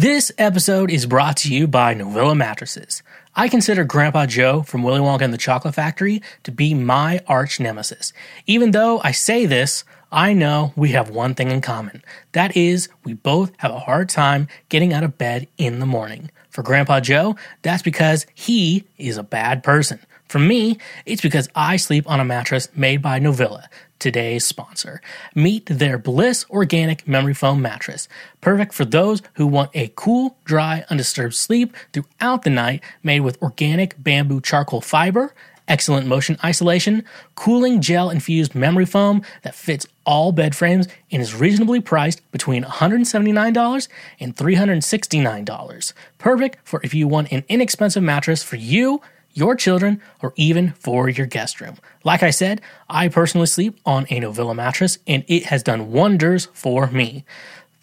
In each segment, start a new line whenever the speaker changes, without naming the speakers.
This episode is brought to you by Novilla Mattresses. I consider Grandpa Joe from Willy Wonka and the Chocolate Factory to be my arch nemesis. Even though I say this, I know we have one thing in common. That is, we both have a hard time getting out of bed in the morning. For Grandpa Joe, that's because he is a bad person. For me, it's because I sleep on a mattress made by Novilla, today's sponsor. Meet their Bliss Organic Memory Foam Mattress, perfect for those who want a cool, dry, undisturbed sleep throughout the night, made with organic bamboo charcoal fiber, excellent motion isolation, cooling gel infused memory foam that fits all bed frames and is reasonably priced between $179 and $369. Perfect for if you want an inexpensive mattress for you your children, or even for your guest room. Like I said, I personally sleep on a Novilla mattress and it has done wonders for me.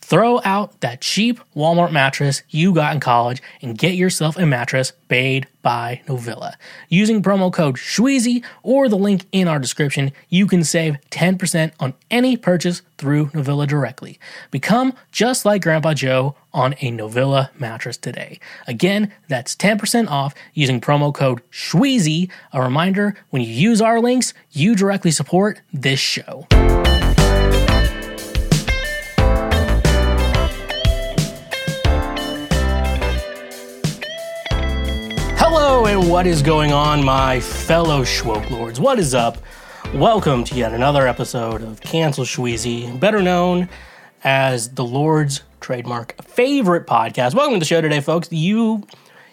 Throw out that cheap Walmart mattress you got in college and get yourself a mattress made by Novilla. Using promo code SHWEEZY or the link in our description, you can save 10% on any purchase through Novilla directly. Become just like Grandpa Joe on a Novilla mattress today. Again, that's 10% off using promo code SHWEEZY. A reminder when you use our links, you directly support this show. Hello, and what is going on, my fellow Schwoke Lords? What is up? Welcome to yet another episode of Cancel Shweezy, better known as the Lord's trademark favorite podcast. Welcome to the show today, folks. You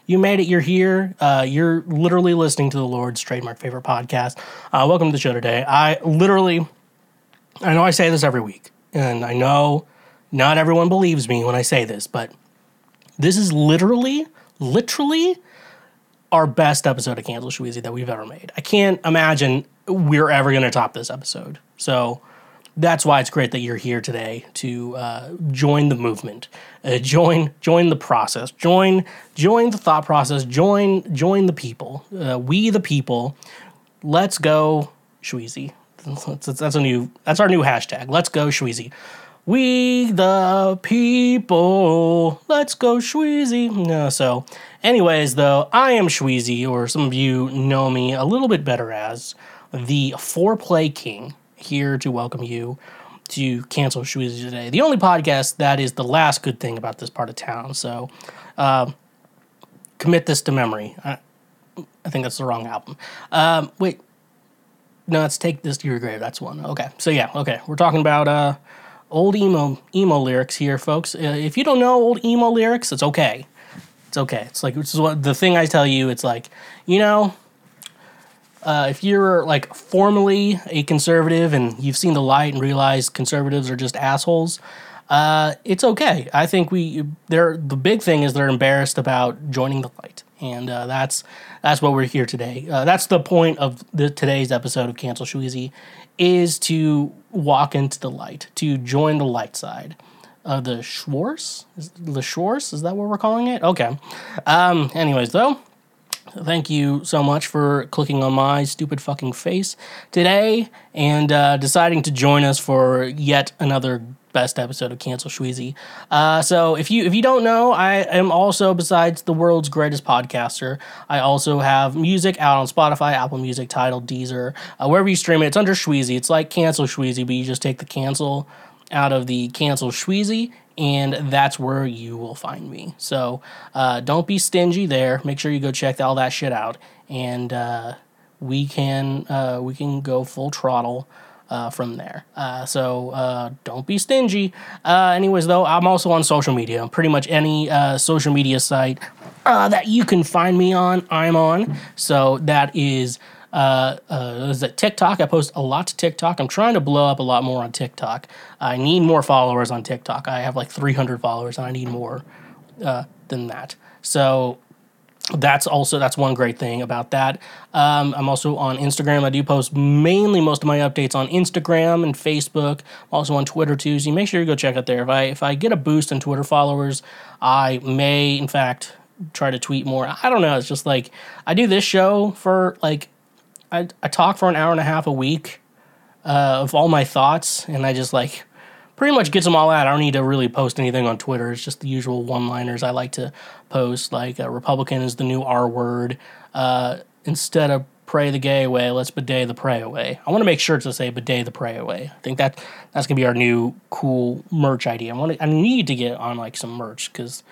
you made it. You're here. Uh, you're literally listening to the Lord's trademark favorite podcast. Uh, welcome to the show today. I literally, I know I say this every week, and I know not everyone believes me when I say this, but this is literally, literally our best episode of Cancel Shweezy that we've ever made. I can't imagine we're ever going to top this episode. So that's why it's great that you're here today to uh, join the movement, uh, join join the process, join join the thought process, join join the people. Uh, we the people. Let's go Shweezy. That's, that's a new that's our new hashtag. Let's go Shweezy. We the people. Let's go Shweezy. No, so Anyways, though, I am Shweezy, or some of you know me a little bit better as the Foreplay King, here to welcome you to Cancel Shweezy today. The only podcast that is the last good thing about this part of town. So, uh, commit this to memory. I, I, think that's the wrong album. Um, wait, no, let's take this to your grave. That's one. Okay, so yeah, okay, we're talking about uh, old emo emo lyrics here, folks. Uh, if you don't know old emo lyrics, it's okay. It's okay. It's like which is what the thing I tell you. It's like you know, uh, if you're like formally a conservative and you've seen the light and realized conservatives are just assholes, uh, it's okay. I think we they're the big thing is they're embarrassed about joining the light, and uh, that's that's what we're here today. Uh, that's the point of the, today's episode of Cancel Shweezy, is to walk into the light, to join the light side uh, the Schwartz, the Schwartz, is that what we're calling it? Okay. Um, anyways, though, thank you so much for clicking on my stupid fucking face today and uh, deciding to join us for yet another best episode of Cancel Shweezy. Uh, so if you if you don't know, I am also besides the world's greatest podcaster, I also have music out on Spotify, Apple Music, Tidal, Deezer, uh, wherever you stream it. It's under Shweezy. It's like Cancel Shweezy, but you just take the cancel out of the cancel Shweezy, and that's where you will find me. So uh, don't be stingy there. Make sure you go check all that shit out, and uh, we can uh, we can go full throttle. Uh, from there. Uh, so uh, don't be stingy. Anyways, though, I'm also on social media. Pretty much any social media site that you can find me on, I'm on. So that is uh, uh, is it TikTok? I post a lot to TikTok. I'm trying to blow up a lot more on TikTok. I need more followers on TikTok. I have like 300 followers, and I need more uh, than that. So that's also that's one great thing about that. Um, I'm also on Instagram. I do post mainly most of my updates on Instagram and Facebook. I'm also on Twitter too. So make sure you go check out there. If I if I get a boost in Twitter followers, I may in fact try to tweet more. I don't know. It's just like I do this show for like I, I talk for an hour and a half a week uh, of all my thoughts, and I just like pretty much gets them all out. I don't need to really post anything on Twitter. It's just the usual one-liners I like to post, like uh, "Republican is the new R word." Uh, instead of "pray the gay away," let's bidet the pray away. I want to make sure to say "bidet the pray away." I think that that's gonna be our new cool merch idea. I want I need to get on like some merch because.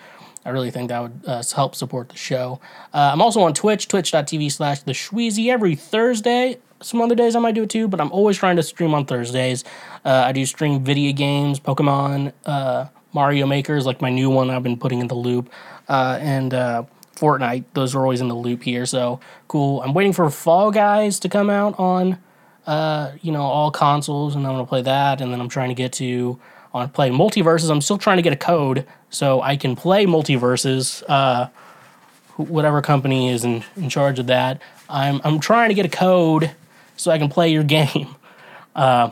I really think that would uh, help support the show. Uh, I'm also on Twitch, twitch.tv slash the Shweezy every Thursday. Some other days I might do it too, but I'm always trying to stream on Thursdays. Uh, I do stream video games, Pokemon, uh, Mario Makers, like my new one I've been putting in the loop, uh, and uh, Fortnite. Those are always in the loop here, so cool. I'm waiting for Fall Guys to come out on, you know, all consoles, and I'm gonna play that. And then I'm trying to get to on play MultiVersus. I'm still trying to get a code so I can play MultiVersus, Uh, whatever company is in, in charge of that, I'm I'm trying to get a code so I can play your game. Uh,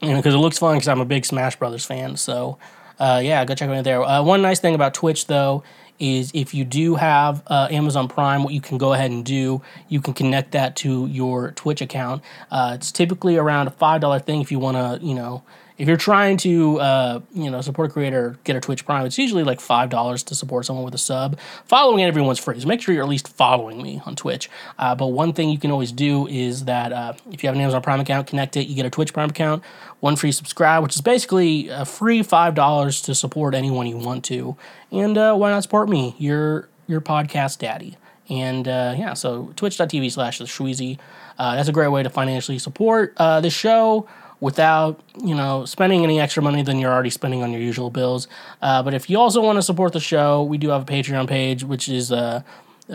you know, because it looks fun. Because I'm a big Smash Brothers fan. So, uh, yeah, go check it out there. Uh, one nice thing about Twitch, though, is if you do have uh, Amazon Prime, what you can go ahead and do, you can connect that to your Twitch account. Uh, it's typically around a five dollar thing if you want to, you know if you're trying to uh, you know support a creator get a twitch prime it's usually like five dollars to support someone with a sub. Following everyone's free so make sure you're at least following me on twitch. Uh, but one thing you can always do is that uh, if you have an amazon prime account connect it you get a twitch prime account one free subscribe which is basically a free five dollars to support anyone you want to. And uh, why not support me? Your your podcast daddy. And uh, yeah so twitch.tv slash the uh, that's a great way to financially support this show without you know spending any extra money than you're already spending on your usual bills. Uh, but if you also want to support the show, we do have a Patreon page, which is uh,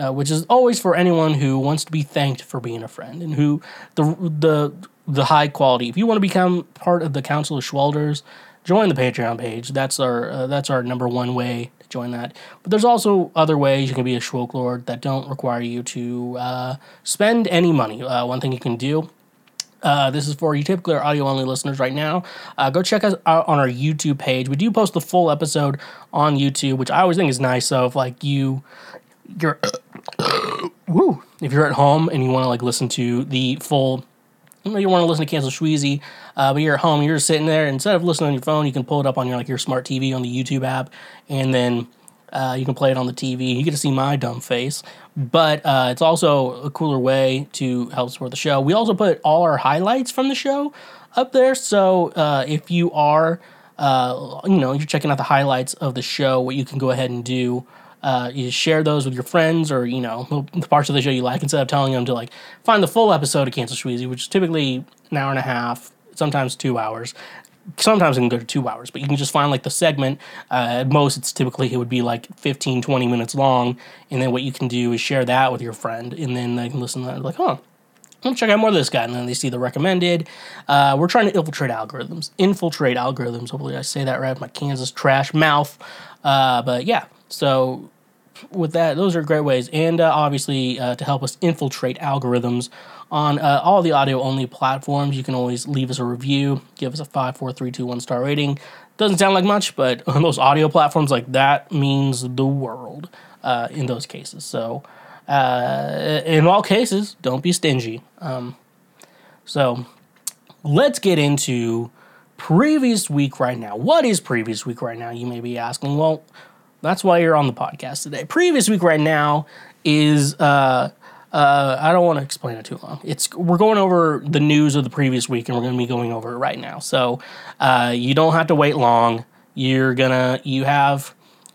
uh, which is always for anyone who wants to be thanked for being a friend and who the the the high quality. If you want to become part of the Council of Schwelders, join the Patreon page. That's our uh, that's our number one way to join that. But there's also other ways you can be a Schwoke Lord that don't require you to uh, spend any money. Uh, one thing you can do uh, this is for you typically our audio only listeners right now. Uh, go check us out on our YouTube page. We do post the full episode on YouTube, which I always think is nice. So if like you, you're, woo, if you're at home and you want to like listen to the full, you know, you want to listen to Cancel Shweezy, uh, but you're at home, you're sitting there. Instead of listening on your phone, you can pull it up on your like your smart TV on the YouTube app, and then uh, you can play it on the TV. You get to see my dumb face, but uh, it's also a cooler way to help support the show. We also put all our highlights from the show up there. So uh, if you are, uh, you know, you're checking out the highlights of the show, what you can go ahead and do. Uh, you share those with your friends or you know the parts of the show you like instead of telling them to like find the full episode of Cancel Shweezy, which is typically an hour and a half, sometimes two hours sometimes it can go to two hours but you can just find like the segment uh, at most it's typically it would be like 15 20 minutes long and then what you can do is share that with your friend and then they can listen to that like huh I'm gonna check out more of this guy, and then they see the recommended. Uh, we're trying to infiltrate algorithms. Infiltrate algorithms. Hopefully, I say that right. My Kansas trash mouth. Uh, but yeah, so with that, those are great ways, and uh, obviously uh, to help us infiltrate algorithms, on uh, all the audio only platforms. You can always leave us a review, give us a five, four, three, two, one star rating. Doesn't sound like much, but on those audio platforms, like that means the world uh, in those cases. So, uh, in all cases, don't be stingy. Um, so, let's get into previous week right now. What is previous week right now? You may be asking. Well, that's why you're on the podcast today. Previous week right now is uh, uh, I don't want to explain it too long. It's we're going over the news of the previous week, and we're going to be going over it right now. So uh, you don't have to wait long. You're gonna you have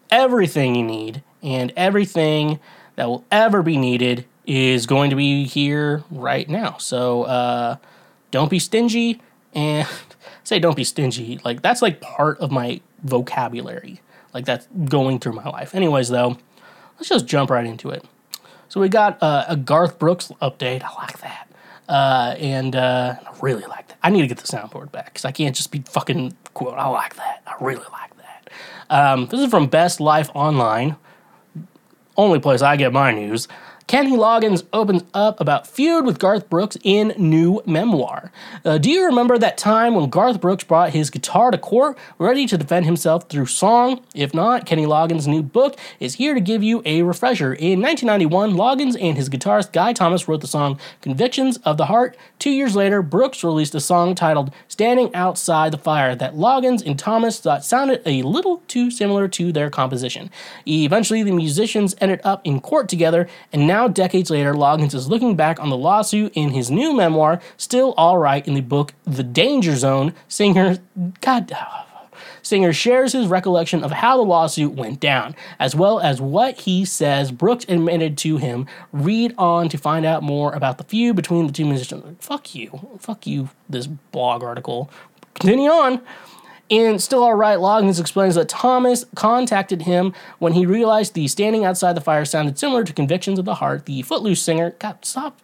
everything you need, and everything that will ever be needed is going to be here right now. So uh, don't be stingy, and say don't be stingy. Like that's like part of my vocabulary. Like that's going through my life. Anyways, though, let's just jump right into it. So we got uh, a Garth Brooks update. I like that. Uh, and uh, I really like that. I need to get the soundboard back because I can't just be fucking quote. I like that. I really like that. Um, this is from Best Life Online, only place I get my news. Kenny Loggins opens up about feud with Garth Brooks in new memoir. Uh, do you remember that time when Garth Brooks brought his guitar to court, ready to defend himself through song? If not, Kenny Loggins' new book is here to give you a refresher. In 1991, Loggins and his guitarist Guy Thomas wrote the song Convictions of the Heart. Two years later, Brooks released a song titled Standing Outside the Fire that Loggins and Thomas thought sounded a little too similar to their composition. Eventually, the musicians ended up in court together, and now now, decades later, Loggins is looking back on the lawsuit in his new memoir, Still All Right, in the book The Danger Zone. Singer, God, Singer shares his recollection of how the lawsuit went down, as well as what he says Brooks admitted to him. Read on to find out more about the feud between the two musicians. Fuck you. Fuck you, this blog article. Continue on. In Still Alright, Loggins explains that Thomas contacted him when he realized the Standing Outside the Fire sounded similar to Convictions of the Heart. The Footloose singer, God, stop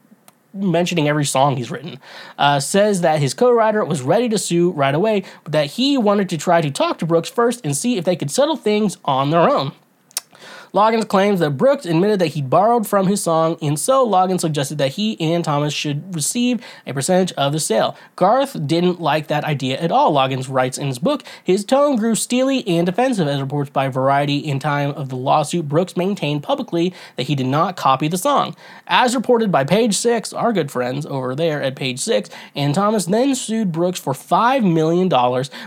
mentioning every song he's written, uh, says that his co writer was ready to sue right away, but that he wanted to try to talk to Brooks first and see if they could settle things on their own. Loggins claims that Brooks admitted that he borrowed from his song, and so Loggins suggested that he and Thomas should receive a percentage of the sale. Garth didn't like that idea at all, Loggins writes in his book. His tone grew steely and defensive, as reports by Variety in time of the lawsuit. Brooks maintained publicly that he did not copy the song. As reported by Page Six, our good friends over there at Page Six, and Thomas then sued Brooks for $5 million.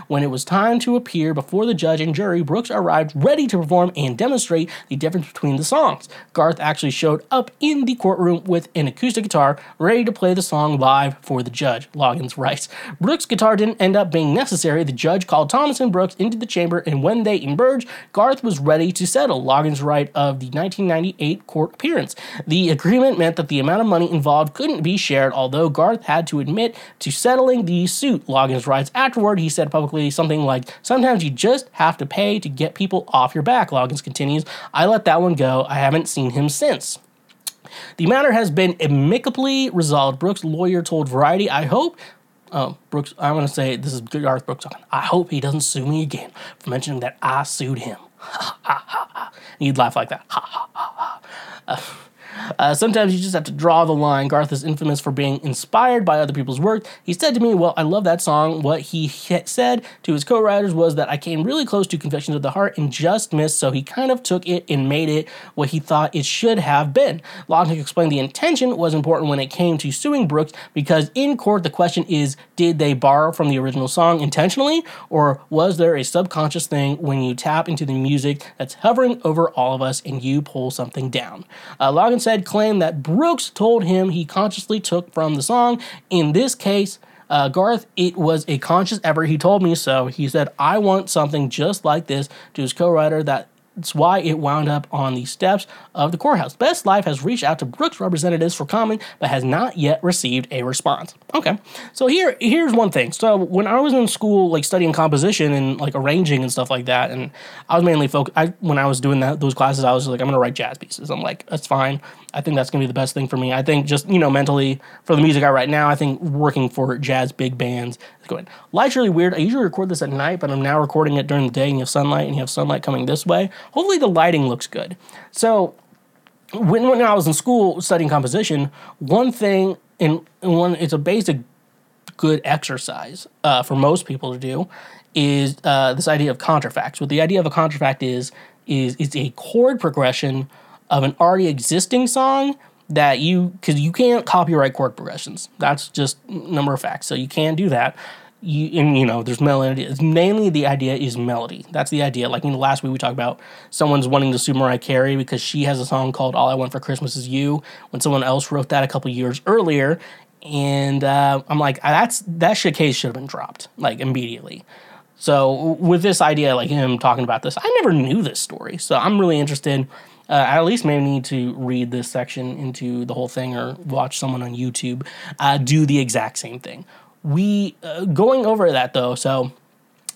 When it was time to appear before the judge and jury, Brooks arrived ready to perform and demonstrate the difference between the songs. Garth actually showed up in the courtroom with an acoustic guitar, ready to play the song live for the judge. Loggins writes Brooks' guitar didn't end up being necessary. The judge called Thomas and Brooks into the chamber, and when they emerged, Garth was ready to settle. Loggins write of the 1998 court appearance. The agreement meant that the amount of money involved couldn't be shared, although Garth had to admit to settling the suit. Loggins writes afterward, he said publicly something like, Sometimes you just have to pay to get people off your back. Loggins continues, I let that one go. I haven't seen him since. The matter has been amicably resolved. Brooks' lawyer told Variety, I hope. Oh, Brooks, I want to say this is Garth Brooks talking. I hope he doesn't sue me again for mentioning that I sued him. Ha ha ha ha. You'd laugh like that. Ha ha ha ha. Uh, uh, sometimes you just have to draw the line. Garth is infamous for being inspired by other people's work. He said to me, Well, I love that song. What he said to his co writers was that I came really close to Confessions of the Heart and just missed, so he kind of took it and made it what he thought it should have been. Logic explained the intention was important when it came to suing Brooks because in court the question is did they borrow from the original song intentionally, or was there a subconscious thing when you tap into the music that's hovering over all of us and you pull something down? Uh, Logan said claimed that Brooks told him he consciously took from the song. In this case, uh, Garth, it was a conscious effort. He told me so. He said, I want something just like this to his co writer that that's why it wound up on the steps of the courthouse. Best Life has reached out to Brooks representatives for comment, but has not yet received a response. Okay, so here here's one thing. So when I was in school, like studying composition and like arranging and stuff like that, and I was mainly focused. I when I was doing that those classes, I was like, I'm gonna write jazz pieces. I'm like, that's fine. I think that's gonna be the best thing for me. I think just you know mentally for the music I write now, I think working for jazz big bands is good. Light's really weird. I usually record this at night, but I'm now recording it during the day, and you have sunlight, and you have sunlight coming this way. Hopefully the lighting looks good. So when when I was in school studying composition, one thing and one it's a basic good exercise uh, for most people to do is uh, this idea of contrafacts. What the idea of a contrafact is is it's a chord progression of an already existing song that you because you can't copyright chord progressions. That's just number of facts. So you can't do that you and you know there's melody mainly the idea is melody. That's the idea. Like in the last week we talked about someone's wanting to sue mariah carey because she has a song called all i want for christmas is you when someone else wrote that a couple years earlier and uh, i'm like that's that shit case should have been dropped like immediately. So with this idea like him talking about this i never knew this story so i'm really interested uh, I at least may need to read this section into the whole thing or watch someone on YouTube uh, do the exact same thing we uh, going over that though. So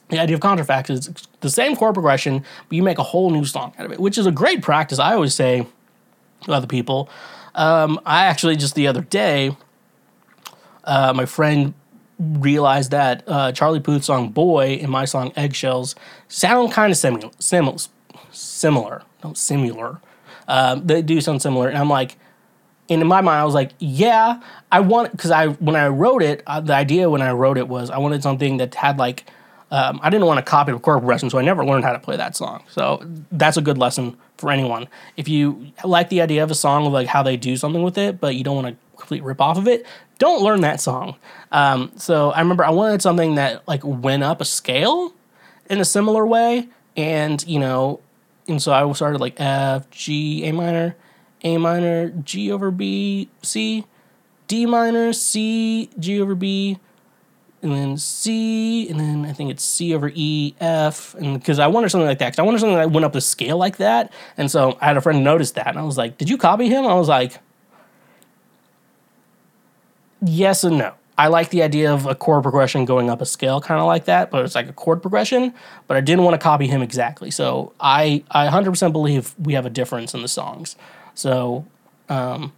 the idea of contrafacts is the same chord progression, but you make a whole new song out of it, which is a great practice. I always say to other people. Um, I actually just the other day, uh, my friend realized that uh, Charlie Puth's song "Boy" and my song "Eggshells" sound kind of similar, similar, similar, no similar. Um, they do sound similar, and I'm like, and in my mind, I was like, yeah, I want because I when I wrote it, uh, the idea when I wrote it was I wanted something that had like um, I didn't want to copy the chord progression, so I never learned how to play that song. So that's a good lesson for anyone. If you like the idea of a song of like how they do something with it, but you don't want to complete rip off of it, don't learn that song. Um, so I remember I wanted something that like went up a scale in a similar way, and you know, and so I started like F, G, A minor, A minor, G over B, C, D minor, C, G over B, and then C, and then I think it's C over E, F, and because I wanted something like that, because I wanted something that went up the scale like that, and so I had a friend notice that, and I was like, "Did you copy him?" I was like, "Yes and no." I like the idea of a chord progression going up a scale, kind of like that, but it's like a chord progression. But I didn't want to copy him exactly, so I I 100% believe we have a difference in the songs. So, um,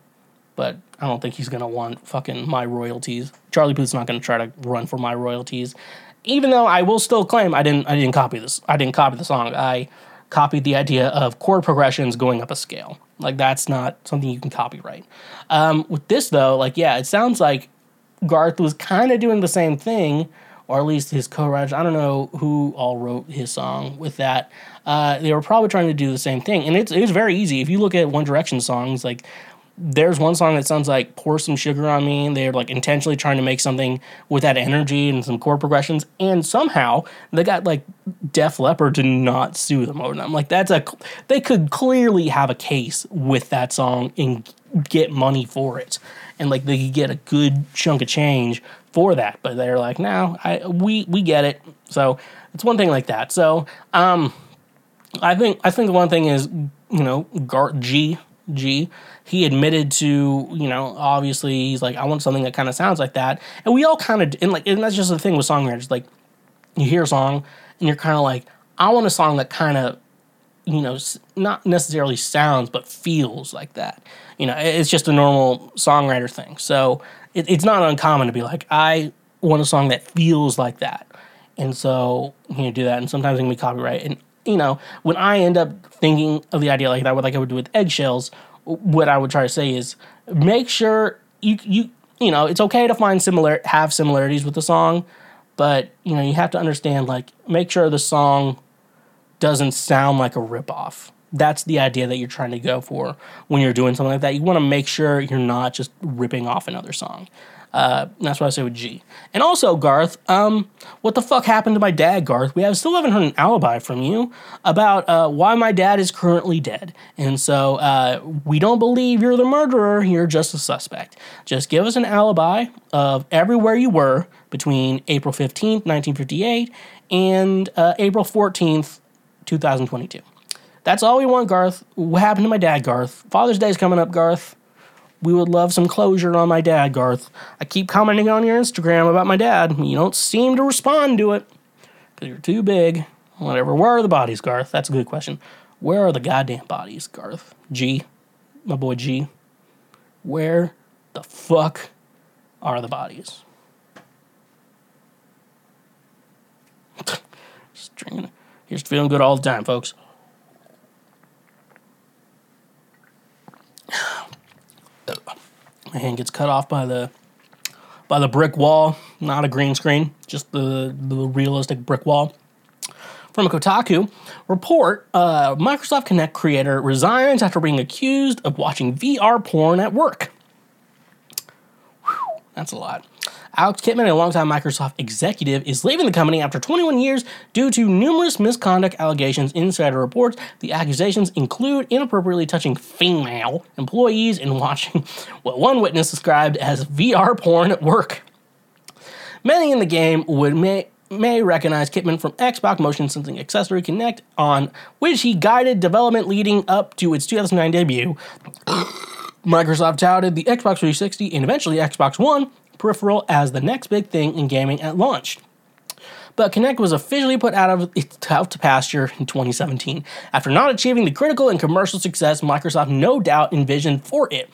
but I don't think he's gonna want fucking my royalties. Charlie Puth's not gonna try to run for my royalties, even though I will still claim I didn't I didn't copy this. I didn't copy the song. I copied the idea of chord progressions going up a scale. Like that's not something you can copyright. Um, with this though, like yeah, it sounds like Garth was kind of doing the same thing, or at least his co-writers. I don't know who all wrote his song with that. Uh, they were probably trying to do the same thing, and it's it's very easy if you look at One Direction songs. Like there's one song that sounds like "Pour Some Sugar on Me," and they're like intentionally trying to make something with that energy and some chord progressions, and somehow they got like Def Leppard to not sue them over them. Like that's a they could clearly have a case with that song and get money for it and like they could get a good chunk of change for that. But they're like, no, I we we get it. So it's one thing like that. So um, I think I think the one thing is you know Gart G G he admitted to you know obviously he's like I want something that kind of sounds like that, and we all kind of and like and that's just the thing with songwriters like you hear a song and you're kind of like I want a song that kind of you know not necessarily sounds but feels like that you know, it's just a normal songwriter thing. So it, it's not uncommon to be like, I want a song that feels like that. And so you know, do that. And sometimes it can be copyright. And, you know, when I end up thinking of the idea like that, what like I would do with eggshells, what I would try to say is make sure you, you, you know, it's okay to find similar, have similarities with the song, but, you know, you have to understand, like, make sure the song doesn't sound like a ripoff that's the idea that you're trying to go for when you're doing something like that. You want to make sure you're not just ripping off another song. Uh, that's what I say with G. And also, Garth, um, what the fuck happened to my dad, Garth? We have still haven't heard an alibi from you about uh, why my dad is currently dead. And so uh, we don't believe you're the murderer. You're just a suspect. Just give us an alibi of everywhere you were between April 15th, 1958, and uh, April 14th, 2022. That's all we want, Garth. What happened to my dad, Garth? Father's Day is coming up, Garth. We would love some closure on my dad, Garth. I keep commenting on your Instagram about my dad. You don't seem to respond to it because you're too big. Whatever. Where are the bodies, Garth? That's a good question. Where are the goddamn bodies, Garth? G, my boy G. Where the fuck are the bodies? Just drinking. Here's feeling good all the time, folks. My hand gets cut off by the by the brick wall, not a green screen, just the the realistic brick wall. From a Kotaku report, uh, Microsoft Kinect creator resigns after being accused of watching VR porn at work. Whew, that's a lot. Alex Kitman, a longtime Microsoft executive, is leaving the company after 21 years due to numerous misconduct allegations. Insider reports the accusations include inappropriately touching female employees and watching what one witness described as VR porn at work. Many in the game would may, may recognize Kitman from Xbox Motion Sensing Accessory Kinect, on which he guided development leading up to its 2009 debut. Microsoft touted the Xbox 360 and eventually Xbox One peripheral as the next big thing in gaming at launch. But Kinect was officially put out of its out to pasture in 2017 after not achieving the critical and commercial success Microsoft no doubt envisioned for it.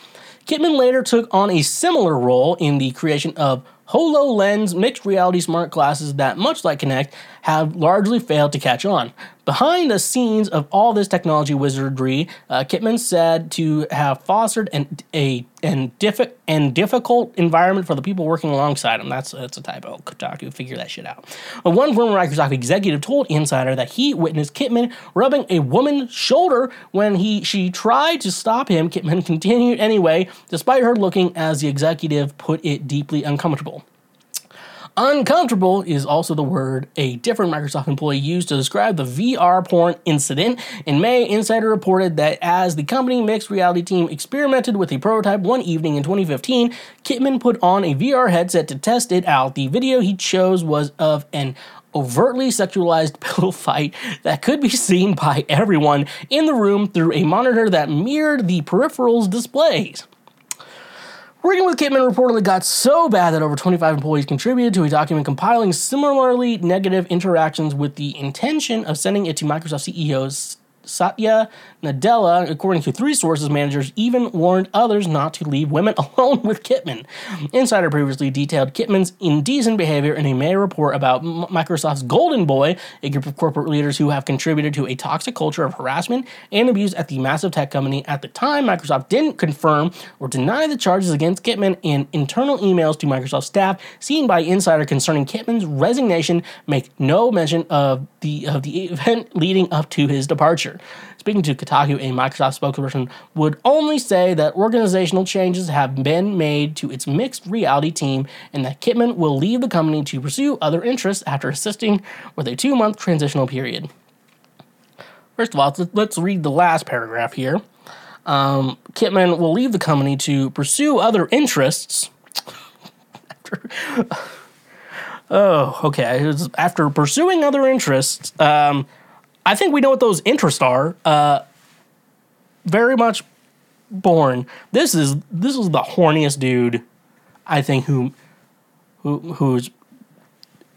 Kipman later took on a similar role in the creation of HoloLens mixed reality smart glasses that, much like Kinect, have largely failed to catch on. Behind the scenes of all this technology wizardry, uh, Kitman said to have fostered an, a and, diffi- and difficult environment for the people working alongside him. That's that's a typo. Kotaku, figure that shit out. Uh, one former Microsoft executive told Insider that he witnessed Kitman rubbing a woman's shoulder when he she tried to stop him. Kitman continued anyway, despite her looking, as the executive put it, deeply uncomfortable. Uncomfortable is also the word a different Microsoft employee used to describe the VR porn incident. In May, Insider reported that as the company mixed reality team experimented with a prototype one evening in 2015, Kitman put on a VR headset to test it out. The video he chose was of an overtly sexualized pillow fight that could be seen by everyone in the room through a monitor that mirrored the peripheral's displays. Working with Kitman reportedly got so bad that over 25 employees contributed to a document compiling similarly negative interactions with the intention of sending it to Microsoft CEOs Satya Nadella, according to three sources, managers even warned others not to leave women alone with Kitman. Insider previously detailed Kitman's indecent behavior in a May report about Microsoft's Golden Boy, a group of corporate leaders who have contributed to a toxic culture of harassment and abuse at the massive tech company. At the time, Microsoft didn't confirm or deny the charges against Kitman, and internal emails to Microsoft staff seen by Insider concerning Kitman's resignation make no mention of the of the event leading up to his departure. Speaking to Kotaku, a Microsoft spokesperson would only say that organizational changes have been made to its mixed reality team and that Kitman will leave the company to pursue other interests after assisting with a two month transitional period. First of all, let's read the last paragraph here. Um, Kitman will leave the company to pursue other interests. oh, okay. After pursuing other interests, um, I think we know what those interests are. Uh, very much born. This is this is the horniest dude I think who who who's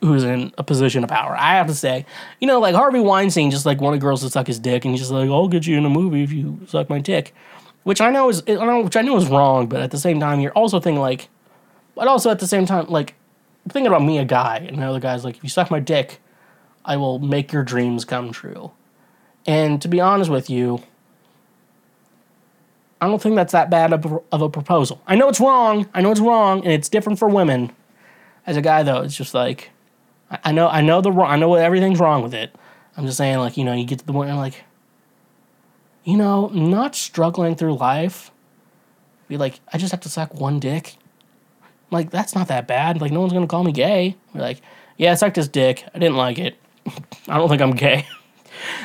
who's in a position of power. I have to say, you know, like Harvey Weinstein just like wanted girls to suck his dick, and he's just like, "I'll get you in a movie if you suck my dick," which I know is I know which I know is wrong, but at the same time, you're also thinking like, but also at the same time, like thinking about me, a guy, and the other guy's like, "If you suck my dick, I will make your dreams come true. And to be honest with you, I don't think that's that bad of a, proposal. I know it's wrong. I know it's wrong, and it's different for women. As a guy, though, it's just like I, know I know the wrong, I know everything's wrong with it. I'm just saying, like you know, you get to the point where like, you know, not struggling through life. Be like, I just have to suck one dick. Like that's not that bad. Like no one's gonna call me gay. Be like, yeah, I sucked his dick. I didn't like it. I don't think I'm gay.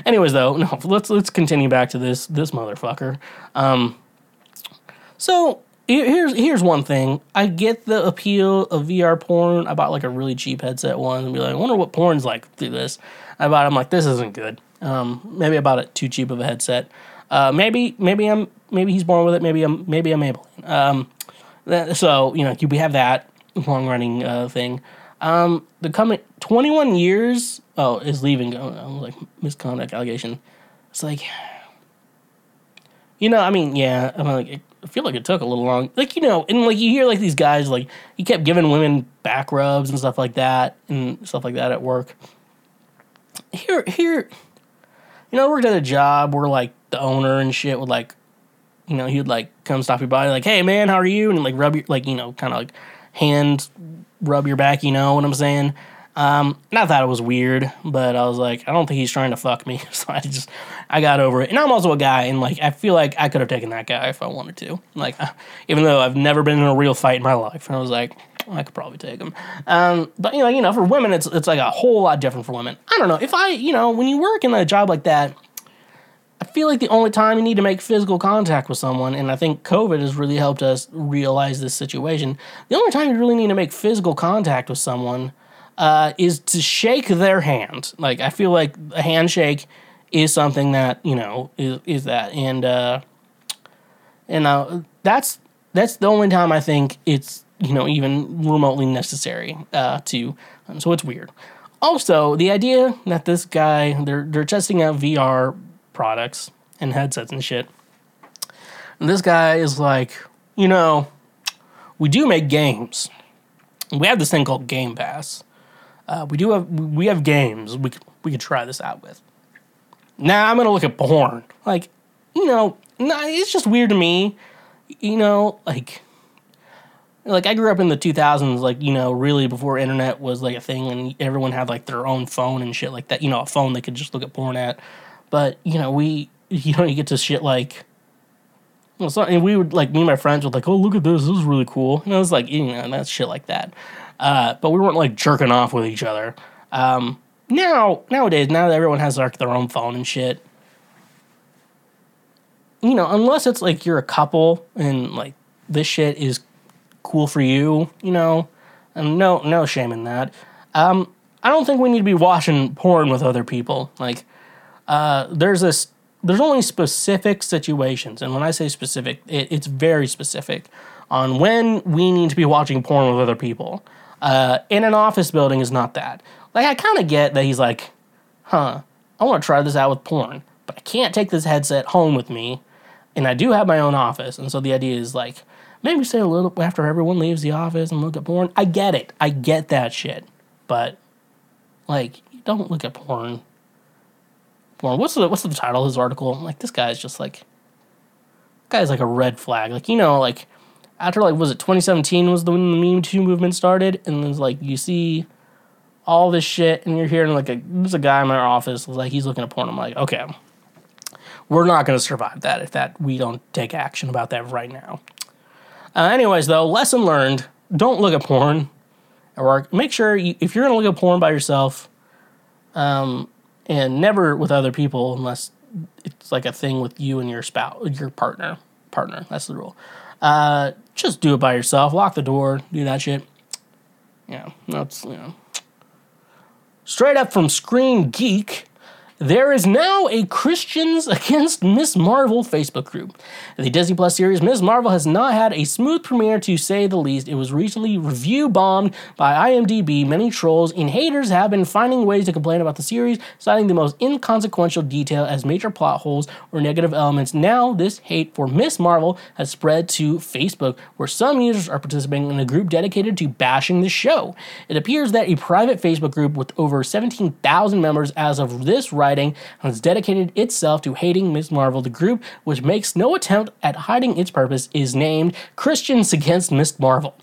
Anyways, though, no, let's let's continue back to this this motherfucker. Um, so here's here's one thing. I get the appeal of VR porn. I bought like a really cheap headset one and be like, I wonder what porn's like through this. I bought. I'm like, this isn't good. Um, maybe I bought it too cheap of a headset. Uh, maybe maybe I'm maybe he's born with it. Maybe I'm maybe I'm able. Um, that, so you know we have that long running uh, thing. Um, the coming 21 years, oh, is leaving. Oh, like misconduct allegation. It's like, you know, I mean, yeah, I'm like, I feel like it took a little long. Like, you know, and like you hear like these guys, like, he kept giving women back rubs and stuff like that and stuff like that at work. Here, here, you know, I worked at a job where like the owner and shit would like, you know, he would like come stop you by like, hey man, how are you? And like rub your, like, you know, kind of like hand rub your back, you know what I'm saying? Um, and I thought it was weird, but I was like, I don't think he's trying to fuck me. So I just, I got over it. And I'm also a guy, and like, I feel like I could have taken that guy if I wanted to. Like, even though I've never been in a real fight in my life, and I was like, I could probably take him. Um, but you know, you know, for women, it's it's like a whole lot different for women. I don't know if I, you know, when you work in a job like that, I feel like the only time you need to make physical contact with someone, and I think COVID has really helped us realize this situation. The only time you really need to make physical contact with someone uh, is to shake their hand. Like I feel like a handshake is something that you know is is that, and uh, and uh, that's that's the only time I think it's you know even remotely necessary uh, to. So it's weird. Also, the idea that this guy they're they're testing out VR products and headsets and shit. And this guy is like, you know, we do make games. We have this thing called Game Pass. Uh, we do have we have games we we could try this out with. nah, I'm gonna look at porn. Like, you know, nah, it's just weird to me. You know, like, like I grew up in the 2000s, like you know, really before internet was like a thing, and everyone had like their own phone and shit like that. You know, a phone they could just look at porn at. But you know, we you know you get to shit like. Well, so, and we would like me and my friends would like, oh look at this, this is really cool, and I was like, you know, that's shit like that. Uh, but we weren't like jerking off with each other. Um, now nowadays, now that everyone has like their own phone and shit, you know, unless it's like you're a couple and like this shit is cool for you, you know, and no no shame in that. Um, I don't think we need to be watching porn with other people. Like, uh, there's this. There's only specific situations, and when I say specific, it, it's very specific on when we need to be watching porn with other people. Uh, in an office building is not that. Like I kind of get that he's like, huh, I want to try this out with porn, but I can't take this headset home with me, and I do have my own office, and so the idea is like maybe stay a little after everyone leaves the office and look at porn. I get it, I get that shit, but like don't look at porn. What's the what's the title of his article? Like this guy's just like, guy's like a red flag. Like you know like after like was it 2017 was the when the meme two movement started and it's like you see all this shit, and you're hearing like a there's a guy in my office like he's looking at porn. I'm like, okay, we're not going to survive that if that we don't take action about that right now. Uh, anyways, though, lesson learned: don't look at porn or make sure you, if you're going to look at porn by yourself, um, and never with other people unless it's like a thing with you and your spouse, your partner. Partner, that's the rule. Uh, just do it by yourself. Lock the door. Do that shit. Yeah, that's you know. Straight up from Screen Geek, there is now a Christians Against Miss Marvel Facebook group. The Disney Plus series Miss Marvel has not had a smooth premiere to say the least. It was recently review bombed by IMDb. Many trolls and haters have been finding ways to complain about the series, citing the most inconsequential detail as major plot holes or negative elements. Now, this hate for Miss Marvel has spread to Facebook, where some users are participating in a group dedicated to bashing the show. It appears that a private Facebook group with over 17,000 members as of this writing has dedicated itself to hating Ms. Marvel. The group, which makes no attempt at hiding its purpose, is named Christians Against Ms. Marvel.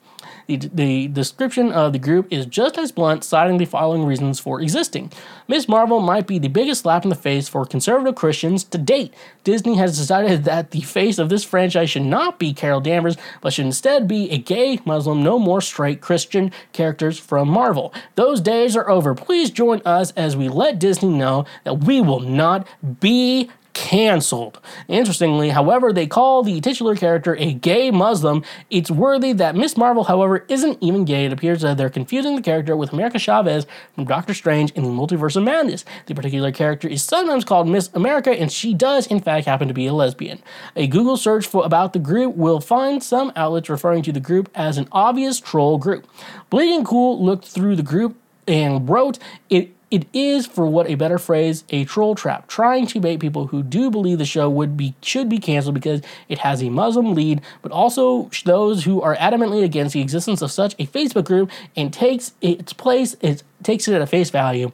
The, the description of the group is just as blunt, citing the following reasons for existing. Ms. Marvel might be the biggest slap in the face for conservative Christians to date. Disney has decided that the face of this franchise should not be Carol Danvers, but should instead be a gay Muslim, no more straight Christian characters from Marvel. Those days are over. Please join us as we let Disney know that we will not be canceled. Interestingly, however, they call the titular character a gay Muslim. It's worthy that Miss Marvel, however, isn't even gay. It appears that they're confusing the character with America Chavez from Doctor Strange in the Multiverse of Madness. The particular character is sometimes called Miss America, and she does, in fact, happen to be a lesbian. A Google search for about the group will find some outlets referring to the group as an obvious troll group. Bleeding Cool looked through the group and wrote, It it is, for what a better phrase, a troll trap, trying to bait people who do believe the show would be should be canceled because it has a Muslim lead, but also those who are adamantly against the existence of such a Facebook group and takes its place, it takes it at a face value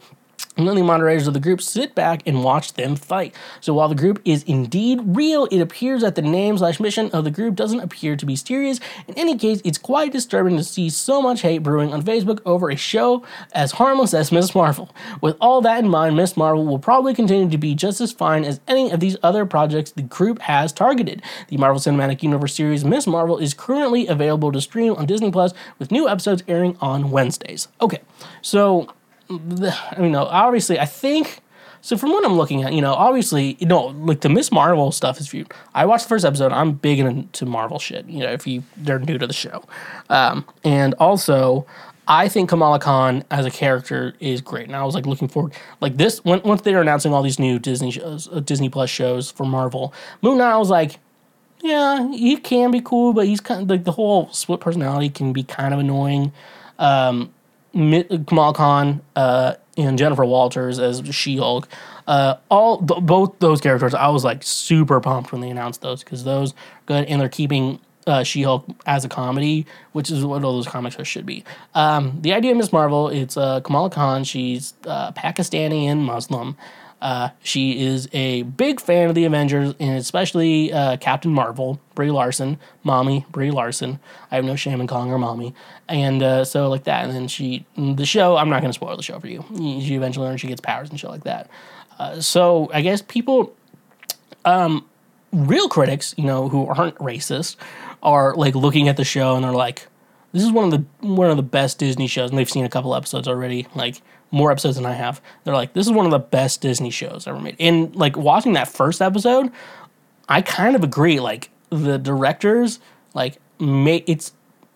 and then the moderators of the group sit back and watch them fight. So while the group is indeed real, it appears that the name slash mission of the group doesn't appear to be serious. In any case, it's quite disturbing to see so much hate brewing on Facebook over a show as harmless as Miss Marvel. With all that in mind, Miss Marvel will probably continue to be just as fine as any of these other projects the group has targeted. The Marvel Cinematic Universe series Miss Marvel is currently available to stream on Disney Plus with new episodes airing on Wednesdays. Okay, so I mean, no, obviously, I think. So from what I'm looking at, you know, obviously, you know, like the Miss Marvel stuff is viewed. I watched the first episode. I'm big into Marvel shit. You know, if you they're new to the show, um, and also. I think Kamala Khan as a character is great, and I was like looking forward. Like this, when, once they were announcing all these new Disney shows, uh, Disney Plus shows for Marvel, Moon Knight, I was like, yeah, he can be cool, but he's kind of like the whole split personality can be kind of annoying. Um, Kamal Khan uh, and Jennifer Walters as She Hulk. Uh, all th- both those characters, I was like super pumped when they announced those because those good and they're keeping uh, She Hulk as a comedy, which is what all those comics should be. Um, the idea of Miss Marvel, it's uh, Kamala Khan. She's uh, Pakistani and Muslim. Uh, she is a big fan of the Avengers and especially uh, Captain Marvel, Brie Larson, mommy Brie Larson. I have no shame in calling her mommy, and uh, so like that. And then she, the show. I'm not going to spoil the show for you. She eventually learns she gets powers and shit like that. Uh, so I guess people, um, real critics, you know, who aren't racist, are like looking at the show and they're like, "This is one of the one of the best Disney shows." And they've seen a couple episodes already, like more episodes than I have. They're like, this is one of the best Disney shows ever made. And like watching that first episode, I kind of agree. Like the directors, like made it's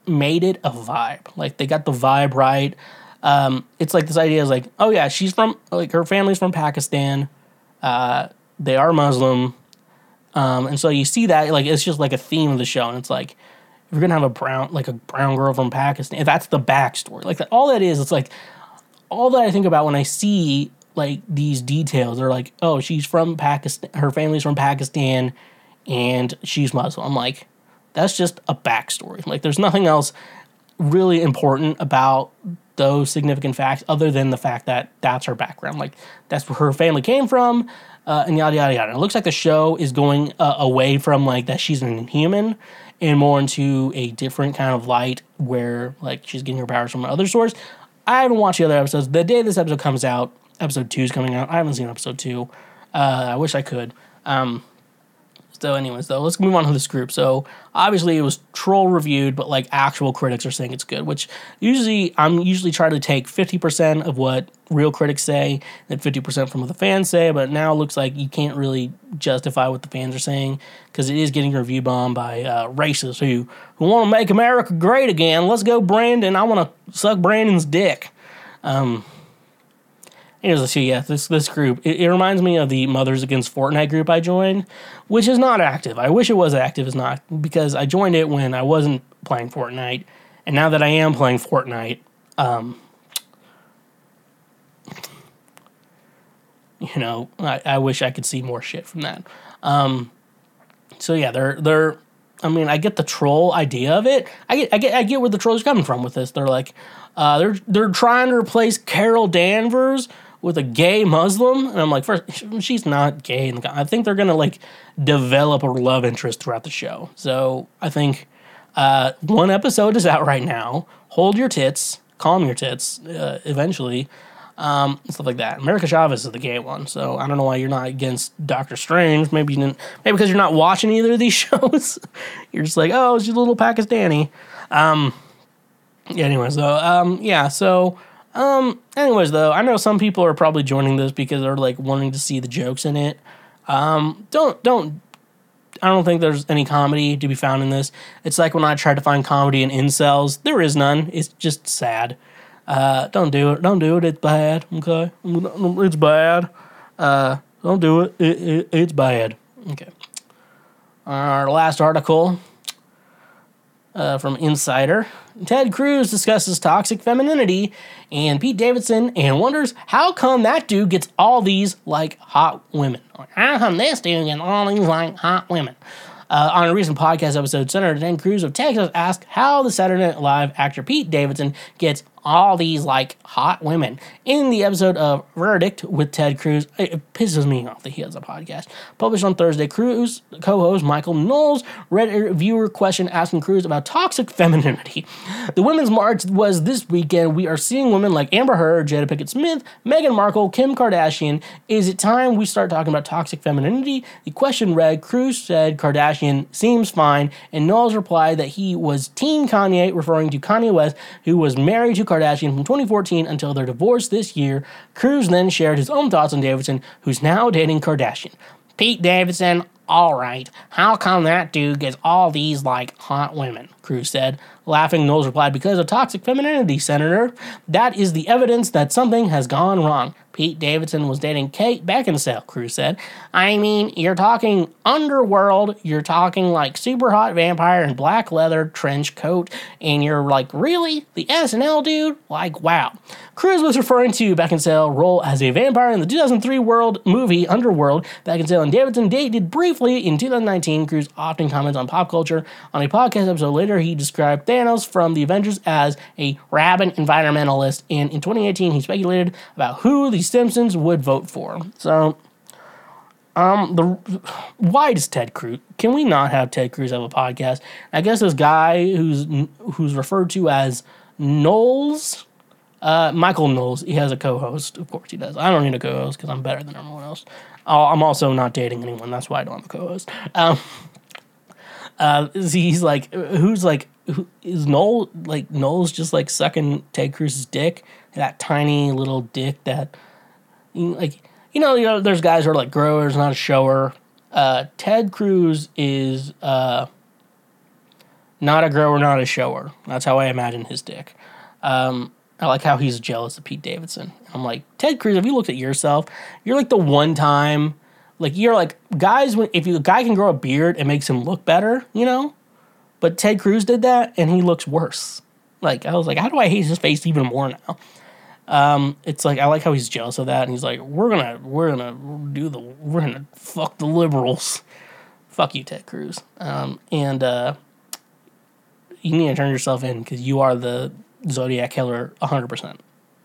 made it a vibe. Like they got the vibe right. Um, it's like this idea is like, oh yeah, she's from like her family's from Pakistan. Uh, they are Muslim. Um, and so you see that like it's just like a theme of the show, and it's like if you're gonna have a brown like a brown girl from Pakistan, that's the backstory, like that, all that is, it's like all that I think about when I see like these details are like, oh, she's from Pakistan, her family's from Pakistan, and she's Muslim. I'm like, that's just a backstory. Like, there's nothing else really important about those significant facts other than the fact that that's her background. Like, that's where her family came from, uh, and yada yada yada. It looks like the show is going uh, away from like that she's an inhuman and more into a different kind of light where like she's getting her powers from other source. I haven't watched the other episodes. The day this episode comes out, episode two is coming out. I haven't seen episode two. Uh, I wish I could. Um, so, anyways, though, let's move on to this group. So, obviously, it was troll reviewed, but like actual critics are saying it's good. Which usually, I'm usually trying to take fifty percent of what real critics say, and fifty percent from what the fans say. But now it looks like you can't really justify what the fans are saying because it is getting review bombed by uh, racists who who want to make America great again. Let's go, Brandon. I want to suck Brandon's dick. Um, Anyways, see. Yeah, this this group it, it, reminds me of the Mothers Against Fortnite group I joined, which is not active. I wish it was active. It's not because I joined it when I wasn't playing Fortnite, and now that I am playing Fortnite, um, you know, I, I wish I could see more shit from that. Um, so yeah, they're they're. I mean, I get the troll idea of it. I get I get I get where the trolls are coming from with this. They're like, uh, they're they're trying to replace Carol Danvers with a gay Muslim, and I'm like, first, she's not gay. and I think they're gonna like develop a love interest throughout the show. So I think uh, one episode is out right now. Hold your tits, calm your tits. Uh, eventually, um, stuff like that. America Chavez is the gay one, so I don't know why you're not against Doctor Strange. Maybe you didn't. Maybe because you're not watching either of these shows. you're just like, oh, she's a little Pakistani. Um, anyways, though, um, yeah, so um, anyways, though, I know some people are probably joining this because they're like wanting to see the jokes in it. Um, don't don't. I don't think there's any comedy to be found in this. It's like when I tried to find comedy in incels. There is none. It's just sad. Uh, don't do it. Don't do it. It's bad. Okay, it's bad. Uh, don't do it. it, it it's bad. Okay. Our last article uh, from Insider. Ted Cruz discusses toxic femininity and Pete Davidson and wonders how come that dude gets all these like hot women. How come this dude gets all these like hot women? Uh, on a recent podcast episode, Senator Ted Cruz of Texas asked how the Saturday Night Live actor Pete Davidson gets all these like hot women. In the episode of Verdict with Ted Cruz, it pisses me off that he has a podcast. Published on Thursday, Cruz co host Michael Knowles read a viewer question asking Cruz about toxic femininity. The Women's March was this weekend. We are seeing women like Amber Heard, Jada Pinkett Smith, Meghan Markle, Kim Kardashian. Is it time we start talking about toxic femininity? The question read Cruz said Kardashian seems fine, and Knowles replied that he was Team Kanye, referring to Kanye West, who was married to Kardashian from 2014 until their divorce this year. Cruz then shared his own thoughts on Davidson, who's now dating Kardashian. Pete Davidson, all right, how come that dude gets all these like hot women? Cruz said. Laughing, Knowles replied, Because of toxic femininity, Senator. That is the evidence that something has gone wrong. Pete Davidson was dating Kate Beckinsale, Cruz said. I mean, you're talking underworld, you're talking like super hot vampire in black leather trench coat, and you're like, really? The SNL dude? Like, wow. Cruz was referring to Beckinsale's role as a vampire in the 2003 world movie Underworld. Beckinsale and Davidson dated briefly in 2019. Cruz often comments on pop culture. On a podcast episode later later, he described Thanos from the Avengers as a rabid environmentalist, and in 2018, he speculated about who the Simpsons would vote for. So, um, the why does Ted Cruz? Can we not have Ted Cruz have a podcast? I guess this guy who's who's referred to as Knowles, uh, Michael Knowles, he has a co-host. Of course, he does. I don't need a co-host because I'm better than everyone else. I'm also not dating anyone. That's why I don't have a co-host. Um, uh, he's like, who's like, who, is Noel like Knowles just like sucking Ted Cruz's dick? That tiny little dick that, like, you know, you know, there's guys who are like growers, not a shower. Uh, Ted Cruz is uh, not a grower, not a shower. That's how I imagine his dick. Um, I like how he's jealous of Pete Davidson. I'm like, Ted Cruz, have you looked at yourself? You're like the one time, like you're like guys. When if you a guy can grow a beard, it makes him look better, you know. But Ted Cruz did that, and he looks worse. Like I was like, how do I hate his face even more now? Um, it's like I like how he's jealous of that, and he's like, we're gonna we're gonna do the we're gonna fuck the liberals. Fuck you, Ted Cruz. Um, and uh, you need to turn yourself in because you are the Zodiac Killer 100%.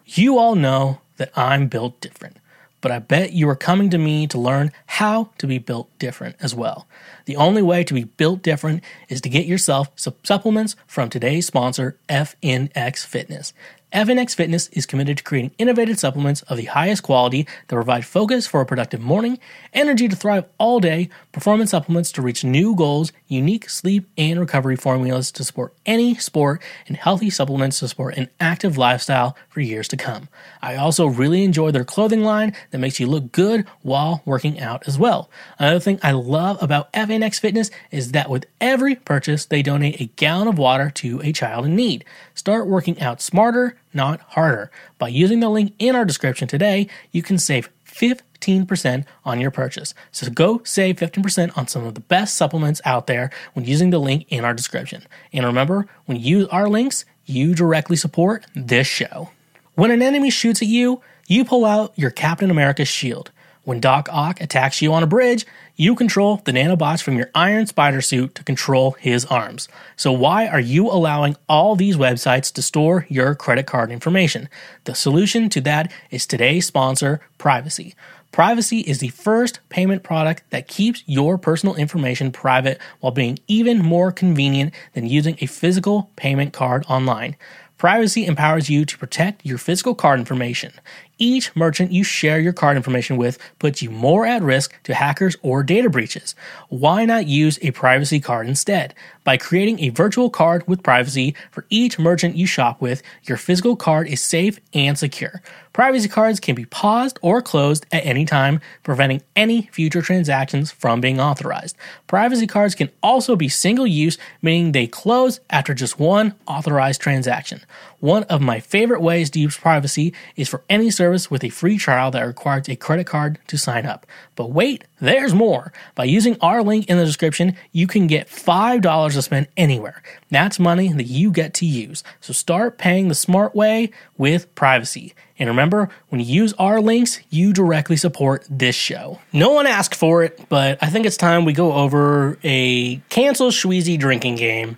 You all know that I'm built different, but I bet you are coming to me to learn how to be built different as well. The only way to be built different is to get yourself some supplements from today's sponsor, FNX Fitness. FNX Fitness is committed to creating innovative supplements of the highest quality that provide focus for a productive morning, energy to thrive all day, performance supplements to reach new goals, unique sleep and recovery formulas to support any sport, and healthy supplements to support an active lifestyle for years to come. I also really enjoy their clothing line that makes you look good while working out as well. Another thing I love about FNX Fitness is that with every purchase, they donate a gallon of water to a child in need. Start working out smarter not harder. By using the link in our description today, you can save 15% on your purchase. So go save 15% on some of the best supplements out there when using the link in our description. And remember, when you use our links, you directly support this show. When an enemy shoots at you, you pull out your Captain America shield. When Doc Ock attacks you on a bridge, you control the nanobots from your Iron Spider suit to control his arms. So, why are you allowing all these websites to store your credit card information? The solution to that is today's sponsor, Privacy. Privacy is the first payment product that keeps your personal information private while being even more convenient than using a physical payment card online. Privacy empowers you to protect your physical card information each merchant you share your card information with puts you more at risk to hackers or data breaches. Why not use a privacy card instead? By creating a virtual card with privacy for each merchant you shop with, your physical card is safe and secure. Privacy cards can be paused or closed at any time, preventing any future transactions from being authorized. Privacy cards can also be single use, meaning they close after just one authorized transaction. One of my favorite ways to use privacy is for any service with a free trial that requires a credit card to sign up. But wait, there's more. By using our link in the description, you can get $5 to spend anywhere. That's money that you get to use. So start paying the smart way with privacy. And remember, when you use our links, you directly support this show. No one asked for it, but I think it's time we go over a cancel Shweezy drinking game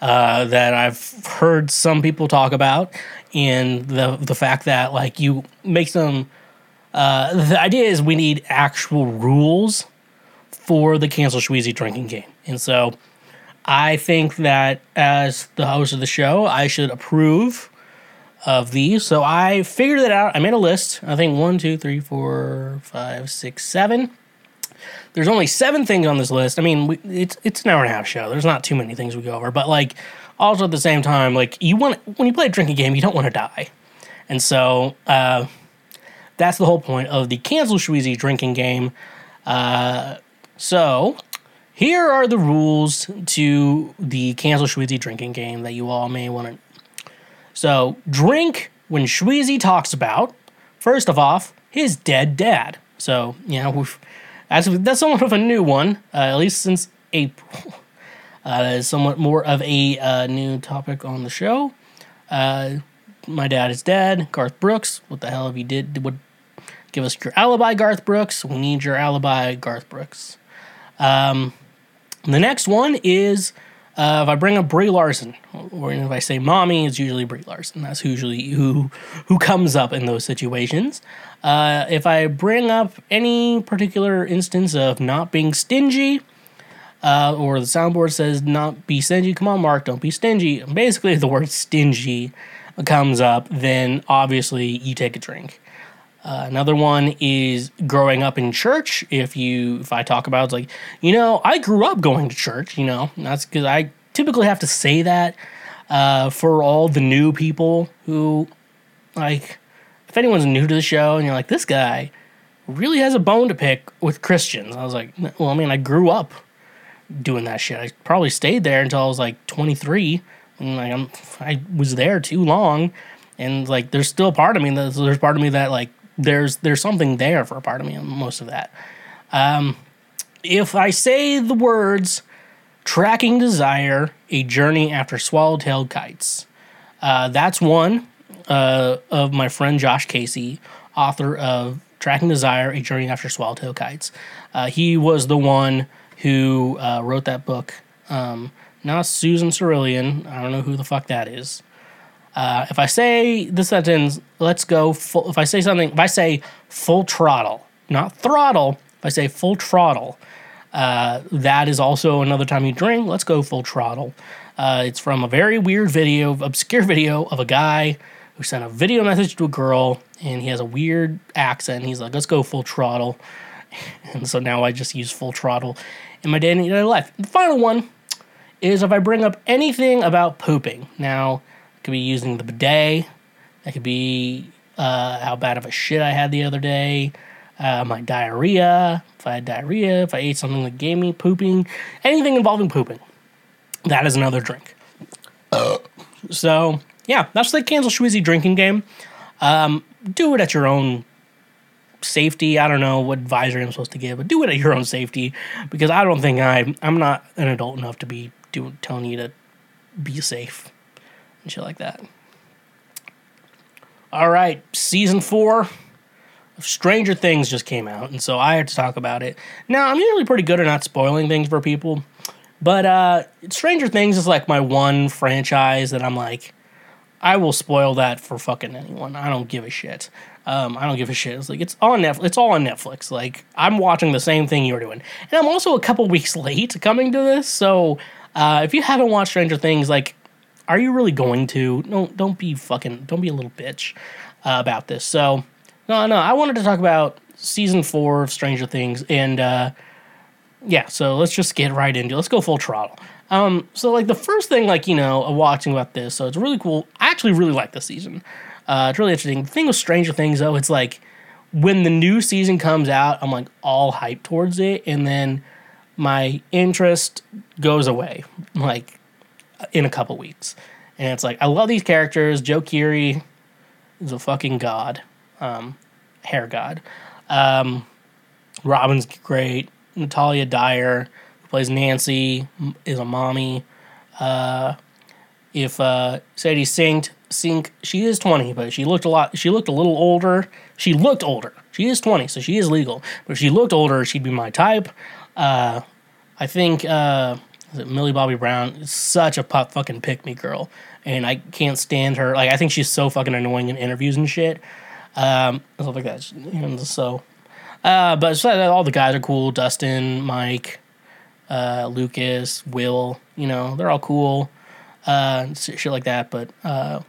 uh, that I've heard some people talk about, and the the fact that like you make some. Uh, the idea is we need actual rules for the cancel Shweezy drinking game, and so I think that as the host of the show, I should approve of these. So I figured it out. I made a list. I think one, two, three, four, five, six, seven. There's only seven things on this list. I mean, we, it's it's an hour and a half show. There's not too many things we go over, but like also at the same time, like you want when you play a drinking game, you don't want to die, and so uh, that's the whole point of the cancel Shweezy drinking game. Uh, so here are the rules to the cancel Shweezy drinking game that you all may want to. So drink when Shweezy talks about first of all his dead dad. So you know that's that's somewhat of a new one, uh, at least since April. Uh, somewhat more of a uh, new topic on the show. Uh, my dad is dead. Garth Brooks, what the hell have you did? Would give us your alibi, Garth Brooks. We need your alibi, Garth Brooks. Um, the next one is Uh, if I bring up Brie Larson, or if I say mommy, it's usually Brie Larson. That's usually who who comes up in those situations. Uh, if I bring up any particular instance of not being stingy, uh, or the soundboard says not be stingy, come on, Mark, don't be stingy. Basically, if the word stingy comes up, then obviously you take a drink. Uh, another one is growing up in church. If you, if I talk about, it's like, you know, I grew up going to church. You know, that's because I typically have to say that uh, for all the new people who, like, if anyone's new to the show and you're like, this guy really has a bone to pick with Christians. I was like, well, I mean, I grew up doing that shit. I probably stayed there until I was like 23. And like, I'm, I was there too long. And like, there's still part of me. There's, there's part of me that like there's there's something there for a part of me on most of that. Um, if I say the words "tracking desire," a journey after swallowtail kites, uh, that's one uh, of my friend Josh Casey, author of "Tracking Desire: A Journey After Swallowtail Kites." Uh, he was the one who uh, wrote that book. Um, not Susan Cerulean. I don't know who the fuck that is. Uh, if I say the sentence, let's go full, if I say something, if I say full throttle, not throttle, if I say full throttle, uh, that is also another time you drink. Let's go full throttle. Uh, it's from a very weird video, obscure video of a guy who sent a video message to a girl and he has a weird accent. He's like, let's go full throttle. And so now I just use full throttle in my day-to-day life. The final one is if I bring up anything about pooping. Now, could be using the bidet. That could be uh, how bad of a shit I had the other day. Uh, my diarrhea. If I had diarrhea, if I ate something that gave me pooping, anything involving pooping. That is another drink. So, yeah, that's the cancel Shweezy drinking game. Um, do it at your own safety. I don't know what advisory I'm supposed to give, but do it at your own safety because I don't think I I'm not an adult enough to be doing telling you to be safe and shit like that. All right, season four of Stranger Things just came out, and so I had to talk about it. Now, I'm usually pretty good at not spoiling things for people, but uh, Stranger Things is like my one franchise that I'm like, I will spoil that for fucking anyone. I don't give a shit. Um, I don't give a shit. It's like it's on Netflix. It's all on Netflix. Like I'm watching the same thing you're doing, and I'm also a couple weeks late coming to this. So uh, if you haven't watched Stranger Things, like are you really going to? Don't don't be fucking don't be a little bitch uh, about this. So no no, I wanted to talk about season four of Stranger Things, and uh, yeah, so let's just get right into. it. Let's go full throttle. Um, so like the first thing, like you know, watching about this, so it's really cool. I actually really like this season. Uh, it's really interesting. The thing with Stranger Things though, it's like when the new season comes out, I'm like all hyped towards it, and then my interest goes away. Like in a couple weeks. And it's like I love these characters. Joe Keery is a fucking god, um, hair god. Um, Robin's great. Natalia Dyer, who plays Nancy, is a mommy. Uh, if uh, Sadie Sink, Sink, she is twenty, but she looked a lot. She looked a little older. She looked older. She is twenty, so she is legal. But if she looked older, she'd be my type. Uh, I think. Uh, Millie Bobby Brown is such a pop fucking pick me girl, and I can't stand her. Like I think she's so fucking annoying in interviews and shit, um, stuff like that. And so, uh, but so all the guys are cool. Dustin, Mike, uh, Lucas, Will. You know they're all cool. Uh, shit like that. But uh,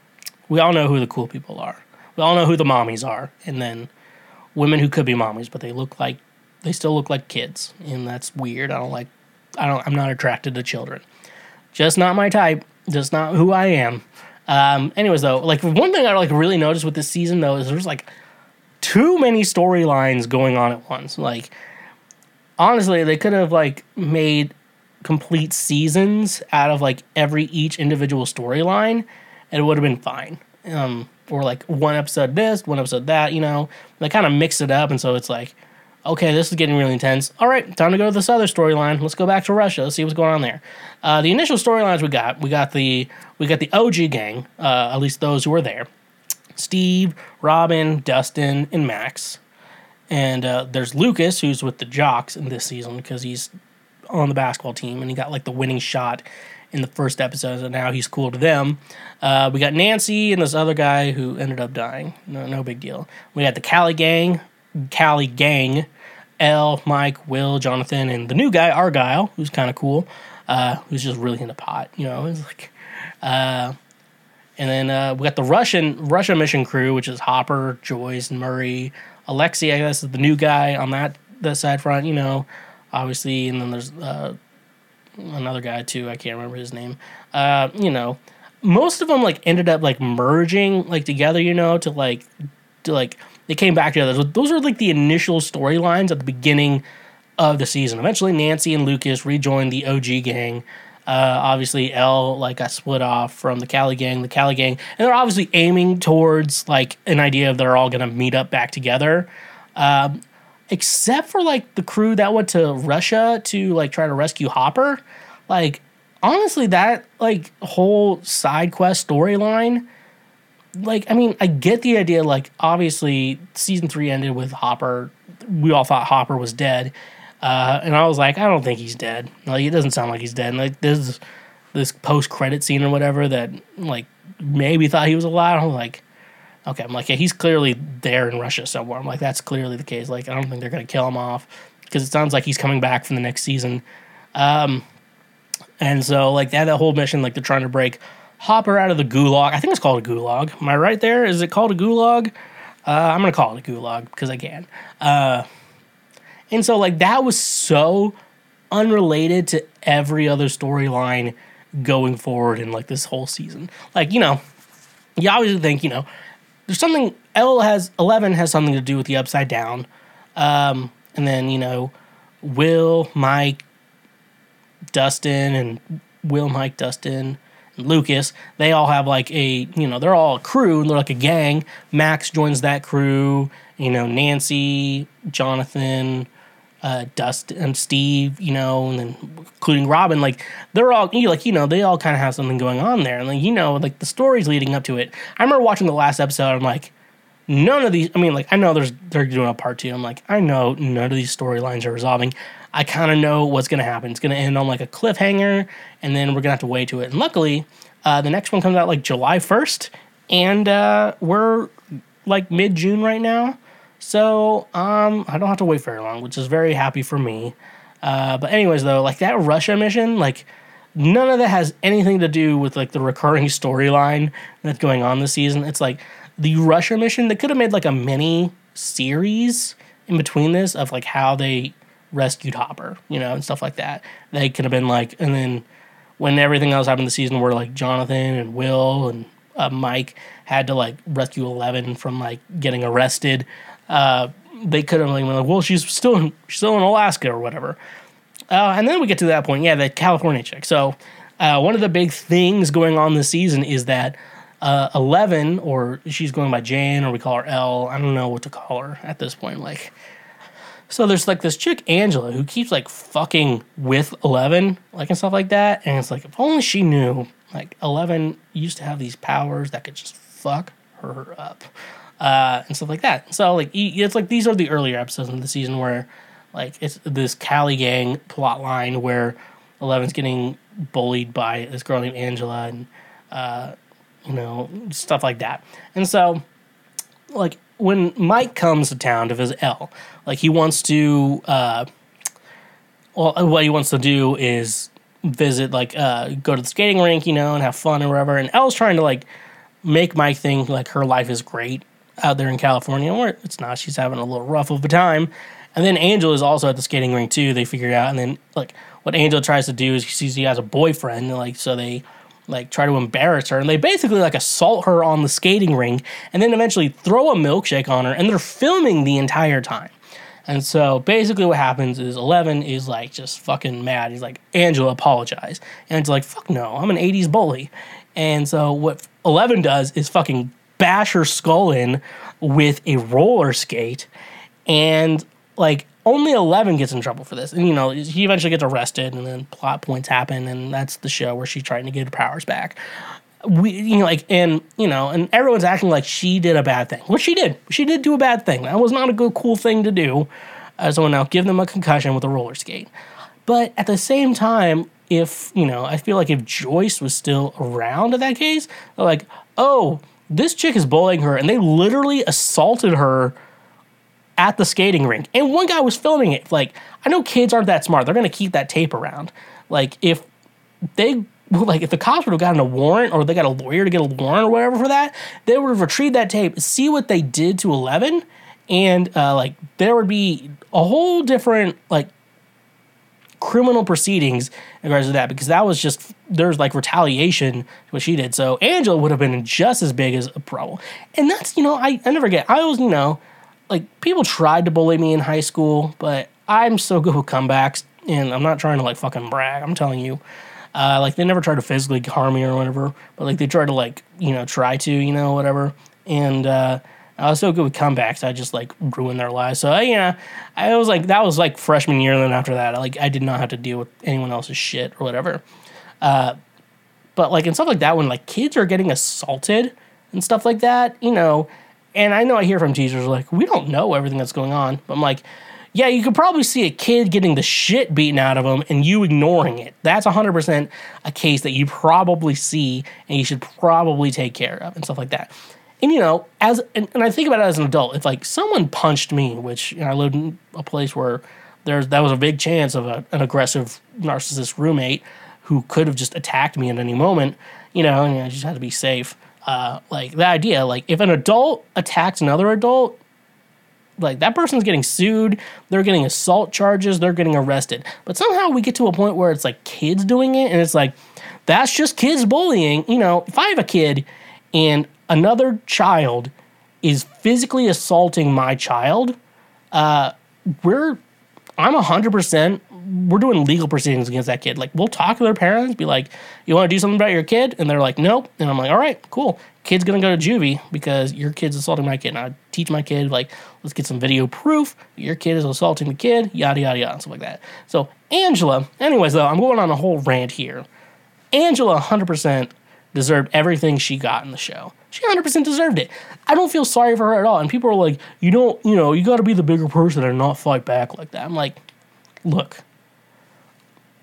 we all know who the cool people are. We all know who the mommies are, and then women who could be mommies, but they look like they still look like kids, and that's weird. I don't like I don't. I'm not attracted to children. Just not my type. Just not who I am. Um, anyways, though, like one thing I like really noticed with this season though is there's like too many storylines going on at once. Like honestly, they could have like made complete seasons out of like every each individual storyline, and it would have been fine. Um, or like one episode this, one episode that. You know, they kind of mix it up, and so it's like okay, this is getting really intense. All right, time to go to this other storyline. Let's go back to Russia. Let's see what's going on there. Uh, the initial storylines we got, we got the we got the OG gang, uh, at least those who were there. Steve, Robin, Dustin, and Max. And uh, there's Lucas, who's with the Jocks in this season because he's on the basketball team, and he got like the winning shot in the first episode, and now he's cool to them. Uh, we got Nancy and this other guy who ended up dying. No, no big deal. We got the Cali gang, Cali gang, El, Mike, Will, Jonathan, and the new guy Argyle, who's kind of cool, uh, who's just really into pot. You know, it's like, uh, and then uh, we got the Russian Russia mission crew, which is Hopper, Joyce, Murray. Alexei, I guess, is the new guy on that that side front. You know, obviously, and then there's uh, another guy too. I can't remember his name. Uh, you know, most of them like ended up like merging like together. You know, to like to like they came back together. Those are like the initial storylines at the beginning of the season. Eventually, Nancy and Lucas rejoined the OG gang. Uh, obviously, El like got split off from the Cali gang, the Cali gang, and they're obviously aiming towards like an idea of they're all gonna meet up back together. Um, except for like the crew that went to Russia to like try to rescue Hopper. Like honestly, that like whole side quest storyline. Like, I mean, I get the idea. Like, obviously, season three ended with Hopper. We all thought Hopper was dead, uh, and I was like, I don't think he's dead. Like, it doesn't sound like he's dead. Like, this this post credit scene or whatever that like maybe thought he was alive. I'm like, okay, I'm like, yeah, he's clearly there in Russia somewhere. I'm like, that's clearly the case. Like, I don't think they're gonna kill him off because it sounds like he's coming back from the next season. Um, and so like that, that whole mission, like they're trying to break Hopper out of the gulag. I think it's called a gulag. Am I right there? Is it called a gulag? Uh, I'm gonna call it a gulag because I can. Uh, and so like that was so unrelated to every other storyline going forward in like this whole season. Like you know, you always think you know there's something El has eleven has something to do with the upside down, um, and then you know Will, Mike, Dustin, and Will, Mike, Dustin, Lucas. They all have like a you know they're all a crew. They're like a gang. Max joins that crew. You know Nancy, Jonathan, uh, Dustin Steve, you know, and then including Robin, like they're all you like, you know, they all kind of have something going on there, and like you know, like the stories leading up to it. I remember watching the last episode. I'm like, none of these. I mean, like I know there's they're doing a part two. I'm like, I know none of these storylines are resolving. I kind of know what's gonna happen. It's gonna end on like a cliffhanger, and then we're gonna have to wait to it. And luckily, uh, the next one comes out like July 1st, and uh, we're like mid June right now. So um, I don't have to wait very long, which is very happy for me. Uh, but anyways, though, like that Russia mission, like none of that has anything to do with like the recurring storyline that's going on this season. It's like the Russia mission. They could have made like a mini series in between this of like how they rescued Hopper, you know, and stuff like that. They could have been like, and then when everything else happened this season, where like Jonathan and Will and uh, Mike had to like rescue Eleven from like getting arrested uh, they could have like, been like, well, she's still in, still in Alaska or whatever. Uh, and then we get to that point, yeah, the California chick. So uh, one of the big things going on this season is that uh, Eleven, or she's going by Jane, or we call her El. I don't know what to call her at this point. Like, so there's like this chick Angela who keeps like fucking with Eleven, like and stuff like that. And it's like if only she knew, like Eleven used to have these powers that could just fuck her up uh, and stuff like that. So like it's like these are the earlier episodes of the season where like it's this Cali gang plot line where Eleven's getting bullied by this girl named Angela and uh, you know stuff like that. And so like when Mike comes to town to visit El, like he wants to uh, well what he wants to do is visit like uh, go to the skating rink, you know, and have fun or whatever. And El's trying to like make Mike think like her life is great out there in California, where it's not. She's having a little rough of a time. And then Angel is also at the skating rink too. They figure it out, and then like what Angel tries to do is he sees he has a boyfriend, and, like so they like try to embarrass her, and they basically like assault her on the skating rink, and then eventually throw a milkshake on her, and they're filming the entire time. And so basically what happens is Eleven is like just fucking mad. He's like, Angela, apologize. And it's like, fuck no, I'm an 80s bully. And so what Eleven does is fucking bash her skull in with a roller skate, and like only Eleven gets in trouble for this. And you know, he eventually gets arrested, and then plot points happen, and that's the show where she's trying to get her powers back. We, you know, like, and you know, and everyone's acting like she did a bad thing. Well, she did. She did do a bad thing. That was not a good, cool thing to do. Uh, so now give them a concussion with a roller skate. But at the same time, if, you know, I feel like if Joyce was still around in that case, like, oh, this chick is bullying her, and they literally assaulted her at the skating rink. And one guy was filming it. Like, I know kids aren't that smart. They're going to keep that tape around. Like, if they like if the cops would have gotten a warrant or they got a lawyer to get a warrant or whatever for that, they would have retrieved that tape, see what they did to Eleven, and uh, like there would be a whole different like criminal proceedings in regards to that because that was just there's like retaliation what she did. So Angela would have been just as big as a problem, and that's you know I I never get I always you know like people tried to bully me in high school, but I'm so good with comebacks, and I'm not trying to like fucking brag. I'm telling you. Uh, like they never tried to physically harm me or whatever, but like they tried to like you know try to you know whatever. And uh, I was so good with comebacks, I just like ruined their lives. So uh, yeah, I was like that was like freshman year. And then after that, like I did not have to deal with anyone else's shit or whatever. Uh, but like and stuff like that, when like kids are getting assaulted and stuff like that, you know. And I know I hear from teachers like we don't know everything that's going on, but I'm like yeah, you could probably see a kid getting the shit beaten out of him and you ignoring it. That's 100% a case that you probably see and you should probably take care of and stuff like that. And you know, as and, and I think about it as an adult, if like someone punched me, which you know, I lived in a place where there's that was a big chance of a, an aggressive narcissist roommate who could have just attacked me at any moment, you know, and I just had to be safe. Uh, like the idea, like if an adult attacks another adult, like that person's getting sued, they're getting assault charges, they're getting arrested. But somehow we get to a point where it's like kids doing it and it's like that's just kids bullying. You know, if I have a kid and another child is physically assaulting my child, uh, we're I'm hundred percent we're doing legal proceedings against that kid. Like we'll talk to their parents, be like, "You want to do something about your kid?" And they're like, "Nope." And I'm like, "All right, cool. Kid's gonna go to juvie because your kid's assaulting my kid." And I teach my kid like, "Let's get some video proof. Your kid is assaulting the kid." Yada yada yada, and stuff like that. So Angela, anyways, though, I'm going on a whole rant here. Angela, hundred percent deserved everything she got in the show. She 100% deserved it. I don't feel sorry for her at all. And people are like, you don't, you know, you got to be the bigger person and not fight back like that. I'm like, look,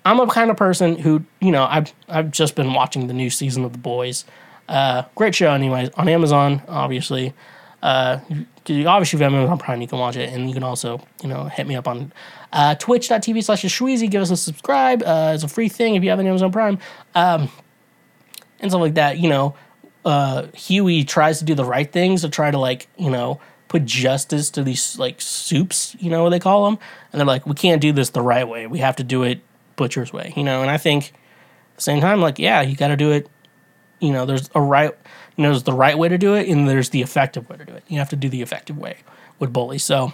I'm a kind of person who, you know, I've I've just been watching the new season of The Boys. Uh, great show, anyways, on Amazon, obviously. Uh, obviously, if you have Amazon Prime, you can watch it, and you can also, you know, hit me up on uh, twitch.tv slash Shweezy. Give us a subscribe. Uh, it's a free thing if you have an Amazon Prime. Um, and stuff like that, you know. Uh, Hughie tries to do the right things to try to, like, you know, put justice to these, like, soups, you know what they call them. And they're like, we can't do this the right way. We have to do it butcher's way, you know. And I think at the same time, like, yeah, you got to do it. You know, there's a right, you know, there's the right way to do it, and there's the effective way to do it. You have to do the effective way with bullies. So,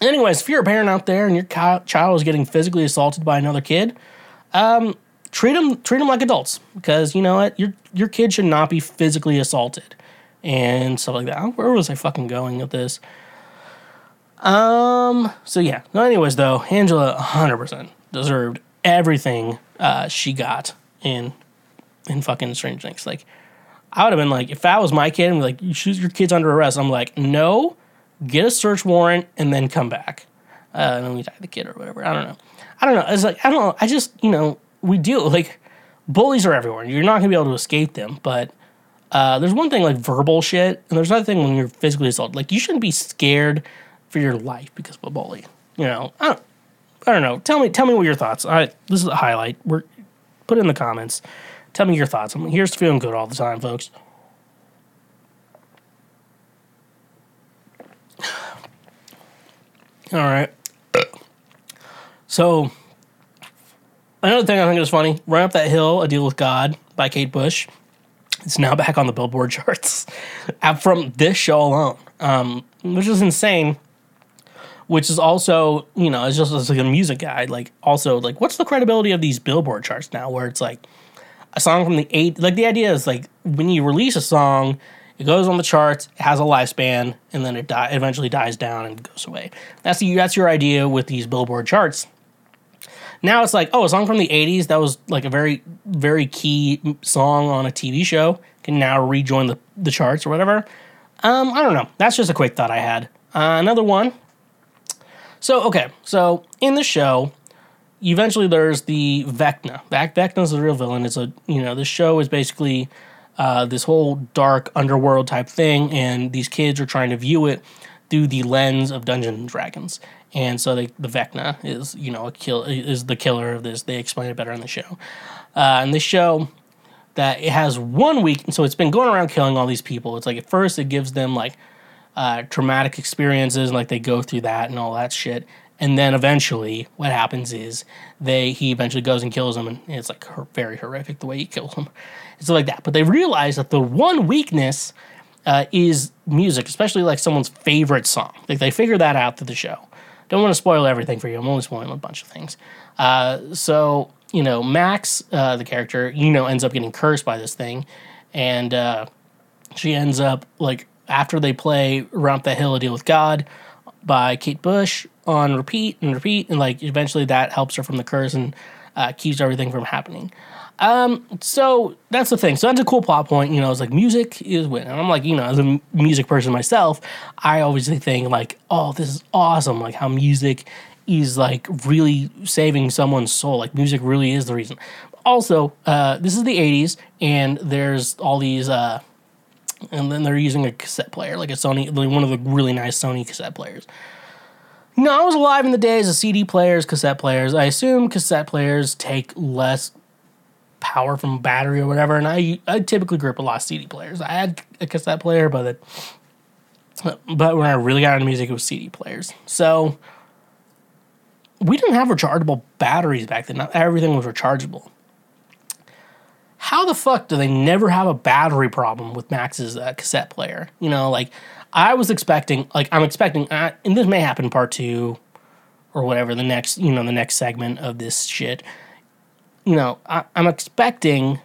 anyways, if you're a parent out there and your child is getting physically assaulted by another kid, um, treat them treat them like adults because you know what, your your kid should not be physically assaulted and stuff like that. Where was I fucking going with this? Um. So yeah. No. Anyways, though, Angela 100% deserved everything uh, she got in in fucking Strange Things. Like, I would have been like, if that was my kid, and like, you shoot your kid's under arrest. I'm like, no, get a search warrant and then come back. Uh, and then we tie the kid or whatever. I don't know. I don't know. It's like I don't know. I just you know we deal like bullies are everywhere. You're not gonna be able to escape them. But uh, there's one thing like verbal shit, and there's another thing when you're physically assaulted. Like you shouldn't be scared for your life because of a bully. You know, I don't, I don't know. Tell me, tell me what your thoughts. Right, this is a highlight. We're put it in the comments. Tell me your thoughts. I'm here's feeling good all the time, folks. All right. So another thing I think is funny: "Run Up That Hill: A Deal with God" by Kate Bush. It's now back on the Billboard charts from this show alone, um, which is insane which is also you know it's just like a music guide like also like what's the credibility of these billboard charts now where it's like a song from the eight like the idea is like when you release a song it goes on the charts it has a lifespan and then it die, eventually dies down and goes away. That's the, that's your idea with these billboard charts. Now it's like oh a song from the 80s that was like a very very key song on a tv show can now rejoin the, the charts or whatever. Um, i don't know. That's just a quick thought i had. Uh, another one so, okay, so in the show, eventually there's the Vecna. Vec- Vecna's the real villain. It's a you know the show is basically uh, this whole dark underworld type thing, and these kids are trying to view it through the lens of Dungeons and Dragons. And so they, the Vecna is you know a kill is the killer of this. They explain it better in the show. Uh, and the show that it has one week, so it's been going around killing all these people. It's like at first it gives them like uh, traumatic experiences, like they go through that and all that shit. And then eventually, what happens is they he eventually goes and kills them, and it's like very horrific the way he kills and stuff like that. But they realize that the one weakness uh, is music, especially like someone's favorite song. Like they figure that out through the show. Don't want to spoil everything for you. I'm only spoiling a bunch of things. Uh, so you know, Max, uh, the character, you know, ends up getting cursed by this thing, and uh, she ends up like after they play "Romp the Hill, A Deal with God" by Kate Bush on repeat and repeat, and like eventually that helps her from the curse and uh, keeps everything from happening. Um, so that's the thing. So that's a cool plot point. You know, it's like music is win. And I'm like, you know, as a music person myself, I always think like, oh, this is awesome. Like how music is like really saving someone's soul. Like music really is the reason. Also, uh, this is the 80s, and there's all these, uh, and then they're using a cassette player, like a Sony, like one of the really nice Sony cassette players. No, I was alive in the days of CD players, cassette players. I assume cassette players take less power from battery or whatever, and I I typically grip a lot of CD players. I had a cassette player, but it, but when I really got into music, it was CD players. So we didn't have rechargeable batteries back then. Not everything was rechargeable. How the fuck do they never have a battery problem with Max's uh, cassette player? You know, like I was expecting, like I'm expecting, uh, and this may happen part two or whatever the next, you know, the next segment of this shit. You know, I, I'm expecting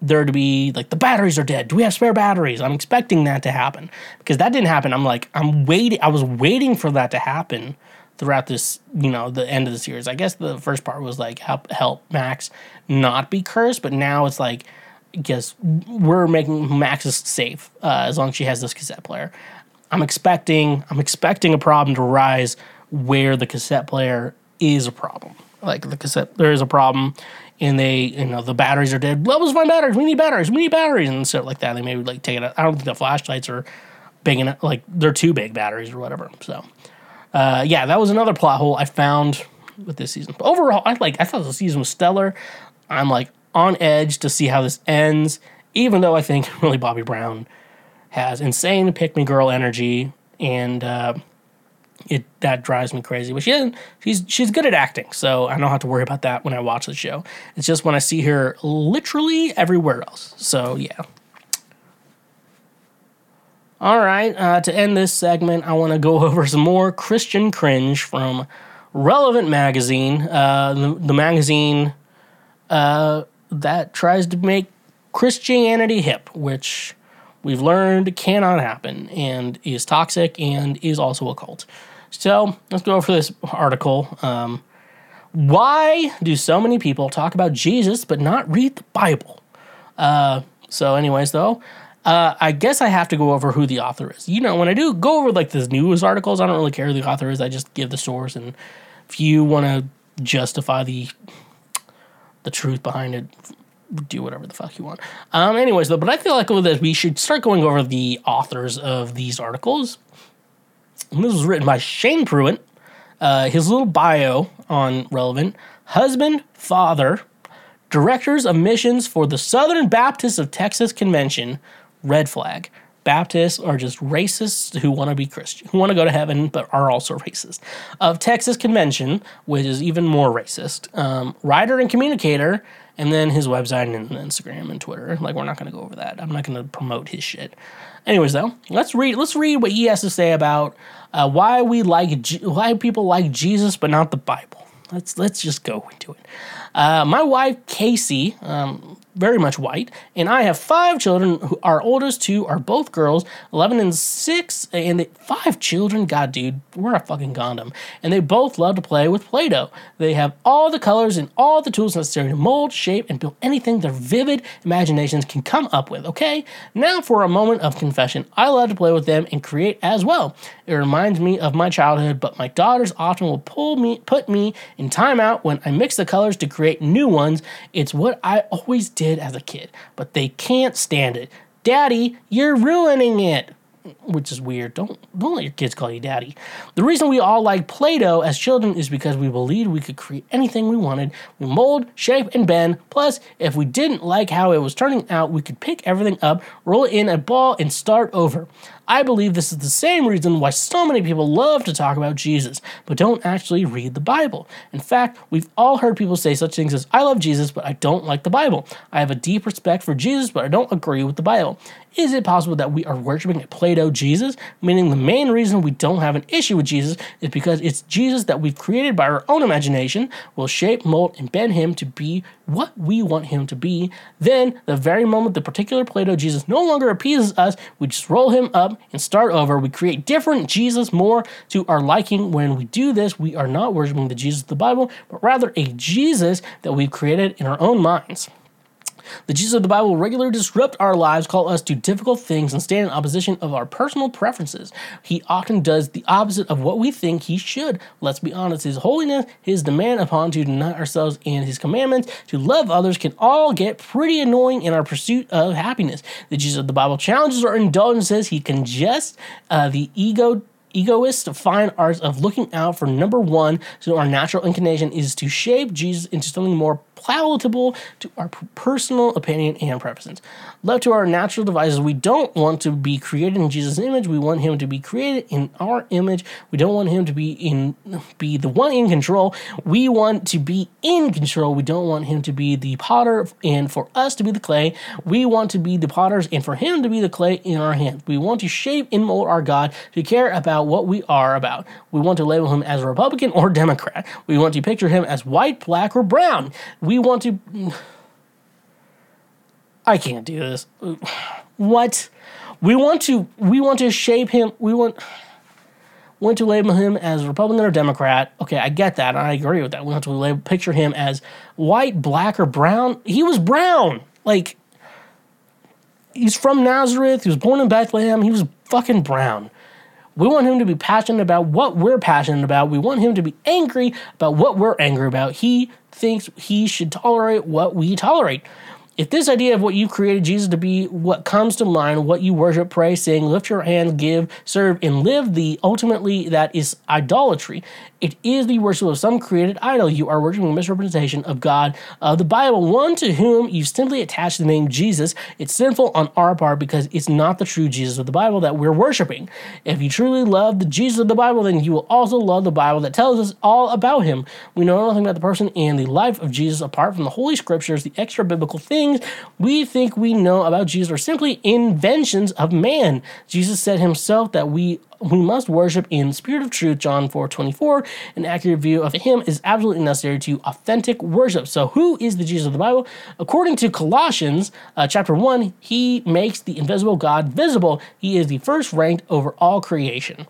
there to be like the batteries are dead. Do we have spare batteries? I'm expecting that to happen because that didn't happen. I'm like I'm waiting. I was waiting for that to happen throughout this, you know, the end of the series. I guess the first part was like help help Max not be cursed, but now it's like I guess we're making Max safe uh, as long as she has this cassette player. I'm expecting I'm expecting a problem to rise where the cassette player is a problem. Like the cassette, there is a problem, and they, you know, the batteries are dead. Levels find batteries. We need batteries. We need batteries and stuff like that. They maybe like take it. Out. I don't think the flashlights are big enough. Like they're too big batteries or whatever. So uh, yeah, that was another plot hole I found with this season. But overall, I like I thought the season was stellar. I'm like on edge to see how this ends, even though I think Millie Bobby Brown has insane pick me girl energy and uh, it that drives me crazy. But she she's she's good at acting, so I don't have to worry about that when I watch the show. It's just when I see her literally everywhere else. So yeah. All right, uh, to end this segment, I want to go over some more Christian cringe from Relevant Magazine, uh, the, the, magazine uh, that tries to make Christianity hip, which we've learned cannot happen and is toxic and is also a cult. So let's go over this article. Um, why do so many people talk about Jesus but not read the Bible? Uh, so, anyways, though, uh, I guess I have to go over who the author is. You know, when I do go over like the news articles, I don't really care who the author is. I just give the source, and if you want to justify the the truth behind it, do whatever the fuck you want. Um, anyways, though, but I feel like with this, we should start going over the authors of these articles. And this was written by Shane Pruitt. Uh, his little bio on Relevant: husband, father, directors of missions for the Southern Baptists of Texas Convention, red flag. Baptists are just racists who want to be Christian, who want to go to heaven, but are also racist. Of Texas Convention, which is even more racist. Um, writer and communicator, and then his website and Instagram and Twitter. Like we're not going to go over that. I'm not going to promote his shit. Anyways, though, let's read. Let's read what he has to say about uh, why we like why people like Jesus but not the Bible. Let's let's just go into it. Uh, my wife Casey, um, very much white, and I have five children. Who, our oldest two are both girls, 11 and 6, and they, five children. God, dude, we're a fucking condom. And they both love to play with Play Doh. They have all the colors and all the tools necessary to mold, shape, and build anything their vivid imaginations can come up with, okay? Now for a moment of confession. I love to play with them and create as well. It reminds me of my childhood, but my daughters often will pull me, put me in timeout when I mix the colors to create new ones. It's what I always did as a kid, but they can't stand it. Daddy, you're ruining it which is weird. Don't don't let your kids call you daddy. The reason we all like Play-Doh as children is because we believed we could create anything we wanted. We mold, shape, and bend. Plus, if we didn't like how it was turning out, we could pick everything up, roll it in a ball, and start over. I believe this is the same reason why so many people love to talk about Jesus, but don't actually read the Bible. In fact, we've all heard people say such things as, I love Jesus, but I don't like the Bible. I have a deep respect for Jesus, but I don't agree with the Bible. Is it possible that we are worshiping a Play-Doh Jesus? Meaning the main reason we don't have an issue with Jesus is because it's Jesus that we've created by our own imagination, will shape, mold, and bend him to be what we want him to be. Then, the very moment the particular Play-Doh Jesus no longer appeases us, we just roll him up and start over. We create different Jesus more to our liking. When we do this, we are not worshiping the Jesus of the Bible, but rather a Jesus that we've created in our own minds. The Jesus of the Bible regularly disrupt our lives, call us to difficult things, and stand in opposition of our personal preferences. He often does the opposite of what we think he should. Let's be honest, his holiness, his demand upon to deny ourselves, and his commandments to love others can all get pretty annoying in our pursuit of happiness. The Jesus of the Bible challenges our indulgences. He congests uh, the ego egoist fine arts of looking out for number one so our natural inclination is to shape jesus into something more palatable to our personal opinion and preferences. Left to our natural devices, we don't want to be created in Jesus' image. We want him to be created in our image. We don't want him to be in be the one in control. We want to be in control. We don't want him to be the potter and for us to be the clay. We want to be the potters and for him to be the clay in our hands. We want to shape and mold our God to care about what we are about. We want to label him as a Republican or Democrat. We want to picture him as white, black, or brown want to. I can't do this. What? We want to. We want to shape him. We want. Want to label him as Republican or Democrat. Okay, I get that. I agree with that. We want to label, picture him as white, black, or brown. He was brown. Like, he's from Nazareth. He was born in Bethlehem. He was fucking brown. We want him to be passionate about what we're passionate about. We want him to be angry about what we're angry about. He thinks he should tolerate what we tolerate. If this idea of what you created Jesus to be what comes to mind, what you worship, pray, sing, lift your hands, give, serve, and live the ultimately that is idolatry. It is the worship of some created idol. You are worshiping a misrepresentation of God, of the Bible, one to whom you simply attach the name Jesus. It's sinful on our part because it's not the true Jesus of the Bible that we're worshiping. If you truly love the Jesus of the Bible, then you will also love the Bible that tells us all about him. We know nothing about the person and the life of Jesus apart from the Holy Scriptures, the extra biblical things we think we know about Jesus are simply inventions of man. Jesus said himself that we we must worship in spirit of truth, John 4 24. An accurate view of him is absolutely necessary to authentic worship. So, who is the Jesus of the Bible? According to Colossians uh, chapter 1, he makes the invisible God visible. He is the first ranked over all creation.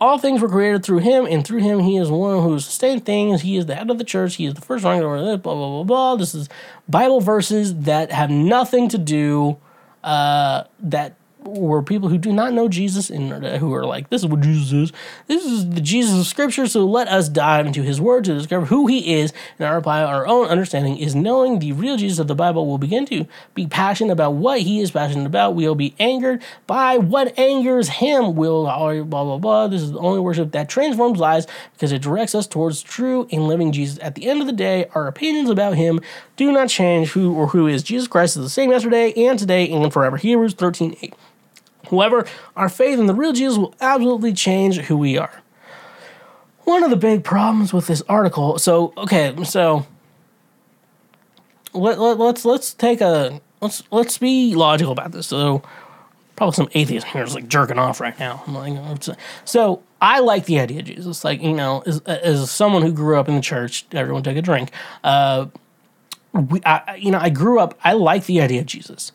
All things were created through him, and through him he is one who sustains things. He is the head of the church. He is the first ranked over this, blah, blah, blah, blah. This is Bible verses that have nothing to do, uh, that were people who do not know Jesus and who are like, this is what Jesus is. This is the Jesus of Scripture, so let us dive into his word to discover who he is. And our reply, our own understanding is knowing the real Jesus of the Bible will begin to be passionate about what he is passionate about. We'll be angered by what angers him. We'll blah, blah, blah. This is the only worship that transforms lives because it directs us towards true and living Jesus. At the end of the day, our opinions about him do not change who or who is. Jesus Christ is the same yesterday and today and forever. Hebrews 13 8. However, our faith in the real Jesus will absolutely change who we are. One of the big problems with this article, so okay, so let, let, let's let's take a let's let's be logical about this. So probably some atheist here is like jerking off right now. Like, so I like the idea of Jesus. Like you know, as, as someone who grew up in the church, everyone take a drink. Uh, we, I, you know, I grew up. I like the idea of Jesus.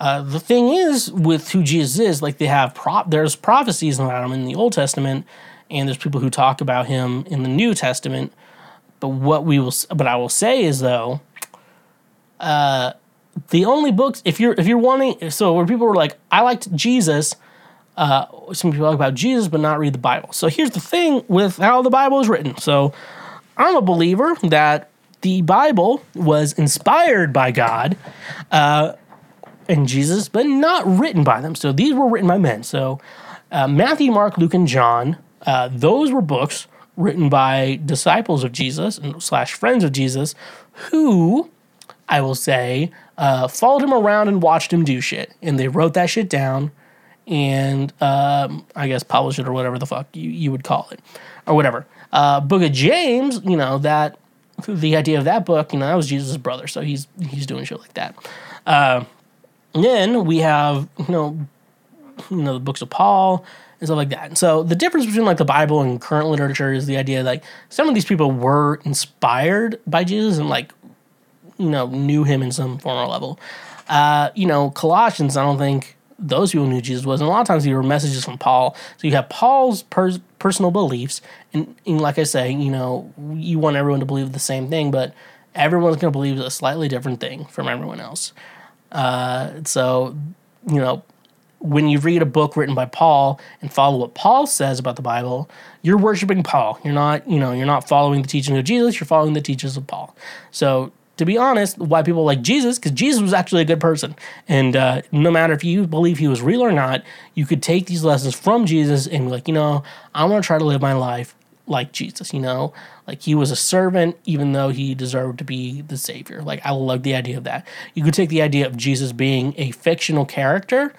Uh, the thing is with who Jesus is, like they have prop. There's prophecies about him in the Old Testament, and there's people who talk about him in the New Testament. But what we will, but I will say is though, uh, the only books if you're if you're wanting, so where people were like, I liked Jesus. Uh, some people talk about Jesus, but not read the Bible. So here's the thing with how the Bible is written. So I'm a believer that the Bible was inspired by God uh, and Jesus, but not written by them. So these were written by men. So uh, Matthew, Mark, Luke, and John, uh, those were books written by disciples of Jesus and slash friends of Jesus, who I will say uh, followed him around and watched him do shit, and they wrote that shit down and um, I guess published it or whatever the fuck you, you would call it or whatever. Uh, Book of James, you know that the idea of that book, you know, that was Jesus' brother, so he's he's doing shit like that. Uh, then we have you know, you know, the books of Paul and stuff like that. And so the difference between like the Bible and current literature is the idea like some of these people were inspired by Jesus and like you know knew him in some form or level. Uh, you know, Colossians, I don't think those people knew Jesus was. And a lot of times these were messages from Paul. So you have Paul's per- personal beliefs. And, and, like I say, you know, you want everyone to believe the same thing, but everyone's going to believe a slightly different thing from everyone else. Uh, so, you know, when you read a book written by Paul and follow what Paul says about the Bible, you're worshiping Paul. You're not, you know, you're not following the teachings of Jesus, you're following the teachings of Paul. So to be honest, why people like Jesus, because Jesus was actually a good person. And uh, no matter if you believe he was real or not, you could take these lessons from Jesus and be like, you know, I want to try to live my life like Jesus, you know? Like he was a servant, even though he deserved to be the savior. Like I love the idea of that. You could take the idea of Jesus being a fictional character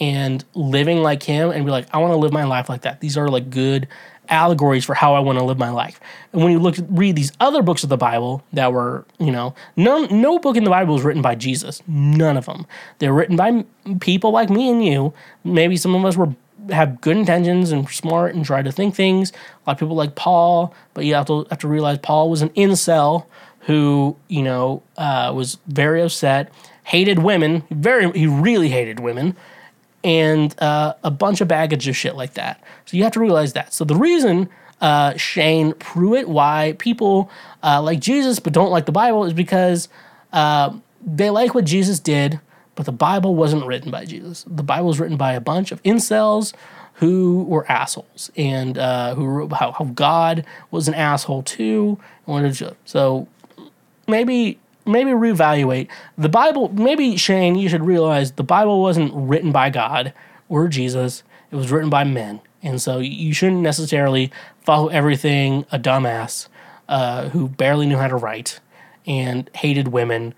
and living like him and be like, I want to live my life like that. These are like good allegories for how I want to live my life. And when you look read these other books of the Bible that were, you know, no no book in the Bible was written by Jesus. None of them. They're written by people like me and you. Maybe some of us were have good intentions and smart and try to think things. A lot of people like Paul, but you have to have to realize Paul was an incel who, you know, uh, was very upset, hated women, very he really hated women and uh, a bunch of baggage of shit like that. So you have to realize that. So the reason uh, Shane Pruitt, why people uh, like Jesus but don't like the Bible, is because uh, they like what Jesus did, but the Bible wasn't written by Jesus. The Bible was written by a bunch of incels who were assholes and uh, who how, how God was an asshole too. So maybe maybe reevaluate the Bible. Maybe Shane, you should realize the Bible wasn't written by God or Jesus. It was written by men, and so you shouldn't necessarily follow everything a dumbass uh, who barely knew how to write and hated women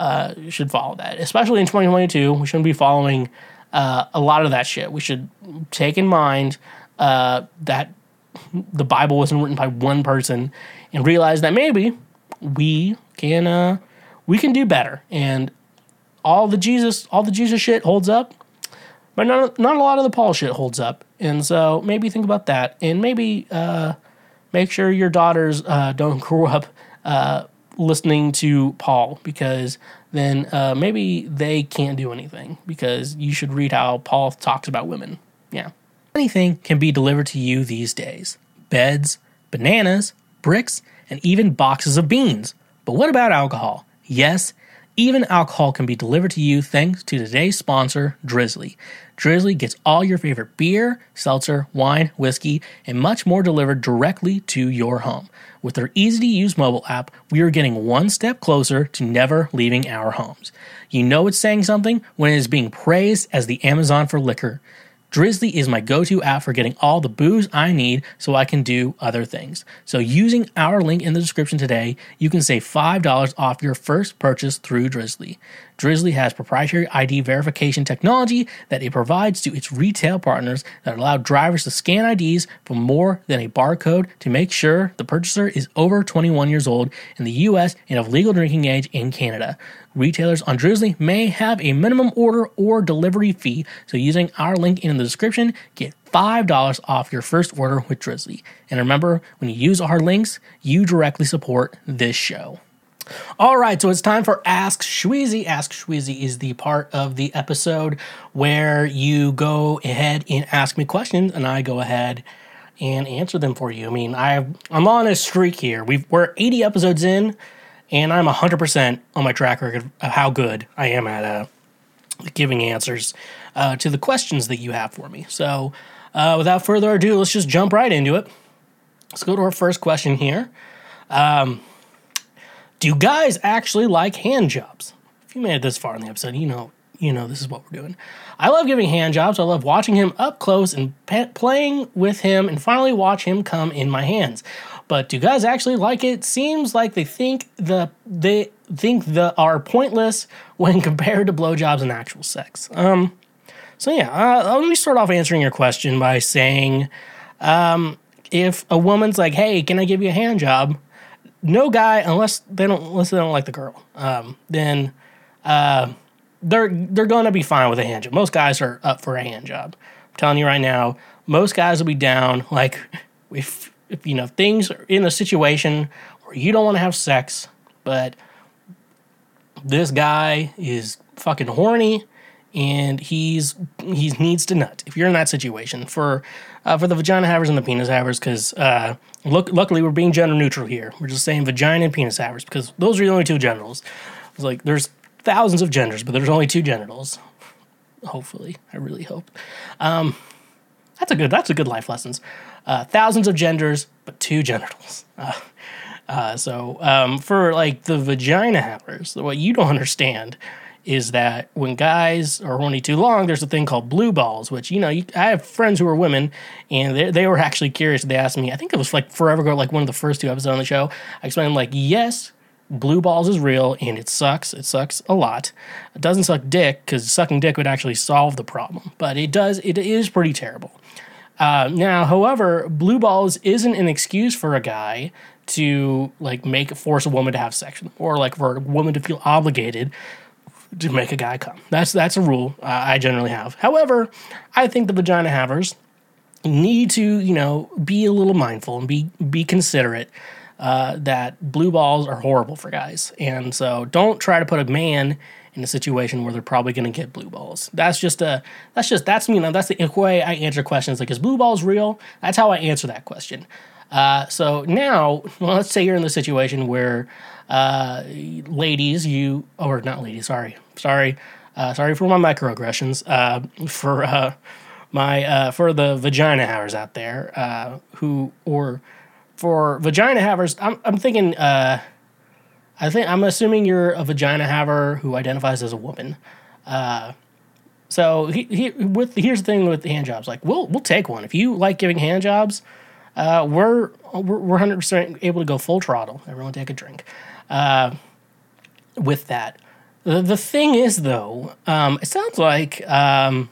uh, should follow that. Especially in 2022, we shouldn't be following uh, a lot of that shit. We should take in mind uh, that the Bible wasn't written by one person and realize that maybe we can uh, we can do better. And all the Jesus, all the Jesus shit holds up, but not not a lot of the Paul shit holds up. And so maybe think about that, and maybe uh, make sure your daughters uh, don't grow up uh, listening to Paul because then uh, maybe they can't do anything because you should read how Paul talks about women. Yeah. Anything can be delivered to you these days beds, bananas, bricks, and even boxes of beans. But what about alcohol? Yes, even alcohol can be delivered to you thanks to today's sponsor, Drizly. Drizly gets all your favorite beer, seltzer, wine, whiskey, and much more delivered directly to your home. With their easy to use mobile app, we are getting one step closer to never leaving our homes. You know it's saying something when it is being praised as the Amazon for liquor. Drizly is my go to app for getting all the booze I need so I can do other things. So, using our link in the description today, you can save $5 off your first purchase through Drizly. Drizly has proprietary ID verification technology that it provides to its retail partners that allow drivers to scan IDs for more than a barcode to make sure the purchaser is over 21 years old in the US and of legal drinking age in Canada. Retailers on Drizly may have a minimum order or delivery fee, so using our link in the description, get $5 off your first order with Drizly. And remember, when you use our links, you directly support this show. All right, so it's time for Ask Shweezy. Ask Shweezy is the part of the episode where you go ahead and ask me questions, and I go ahead and answer them for you. I mean, I I'm on a streak here. We've we're 80 episodes in, and I'm 100% on my track record of how good I am at uh, giving answers uh, to the questions that you have for me. So, uh, without further ado, let's just jump right into it. Let's go to our first question here. Um, do guys actually like hand jobs? If you made it this far in the episode, you know you know this is what we're doing. I love giving hand jobs. I love watching him up close and pe- playing with him, and finally watch him come in my hands. But do guys actually like it? Seems like they think the they think the are pointless when compared to blowjobs and actual sex. Um, so yeah, uh, let me start off answering your question by saying, um, if a woman's like, "Hey, can I give you a hand job?" No guy unless they don't unless they don't like the girl, um, then uh, they're they're gonna be fine with a hand job. Most guys are up for a hand job. I'm telling you right now, most guys will be down. Like if if you know things are in a situation where you don't want to have sex, but this guy is fucking horny and he's he needs to nut. If you're in that situation, for uh, for the vagina havers and the penis havers, because uh, look, luckily we're being gender neutral here. We're just saying vagina and penis havers because those are the only two genitals. It's like there's thousands of genders, but there's only two genitals. Hopefully, I really hope. Um, that's a good that's a good life lessons. Uh, thousands of genders, but two genitals. Uh, uh, so um, for like the vagina havers, what you don't understand is that when guys are horny too long, there's a thing called blue balls, which, you know, you, I have friends who are women and they, they were actually curious. They asked me, I think it was like forever ago, like one of the first two episodes on the show. I explained, like, yes, blue balls is real and it sucks. It sucks a lot. It doesn't suck dick because sucking dick would actually solve the problem, but it does, it is pretty terrible. Uh, now, however, blue balls isn't an excuse for a guy to like make force a woman to have sex or like for a woman to feel obligated to make a guy come. That's that's a rule uh, I generally have. However, I think the vagina havers need to you know be a little mindful and be be considerate uh, that blue balls are horrible for guys, and so don't try to put a man in a situation where they're probably going to get blue balls. That's just a that's just that's you know that's the way I answer questions. Like is blue balls real? That's how I answer that question. Uh, so now, well, let's say you're in the situation where uh, ladies, you or not ladies, sorry, sorry, uh, sorry for my microaggressions. Uh, for uh, my uh, for the vagina havers out there uh, who or for vagina havers, I'm I'm thinking. Uh, I think I'm assuming you're a vagina haver who identifies as a woman. Uh, so he, he, with here's the thing with hand jobs. Like we'll we'll take one if you like giving hand jobs. Uh, we're we're 100 percent able to go full throttle. Everyone take a drink. Uh, with that, the, the thing is though, um, it sounds like um,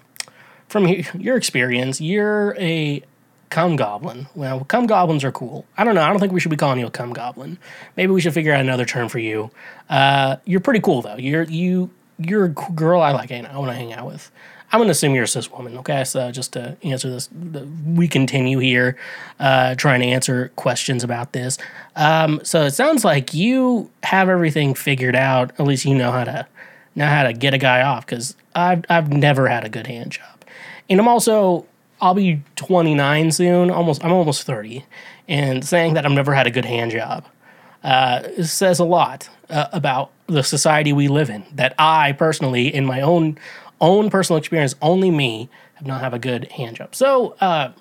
from your experience, you're a cum goblin. Well, cum goblins are cool. I don't know. I don't think we should be calling you a cum goblin. Maybe we should figure out another term for you. Uh, you're pretty cool though. You're you you're a girl I like. And I want to hang out with. I'm going to assume you're a cis woman, okay? So just to answer this, we continue here uh, trying to answer questions about this. Um, so it sounds like you have everything figured out. At least you know how to know how to get a guy off because I've I've never had a good hand job, and I'm also I'll be 29 soon. Almost I'm almost 30, and saying that I've never had a good hand job uh, says a lot uh, about the society we live in. That I personally, in my own own personal experience, only me have not have a good hand job. So, uh,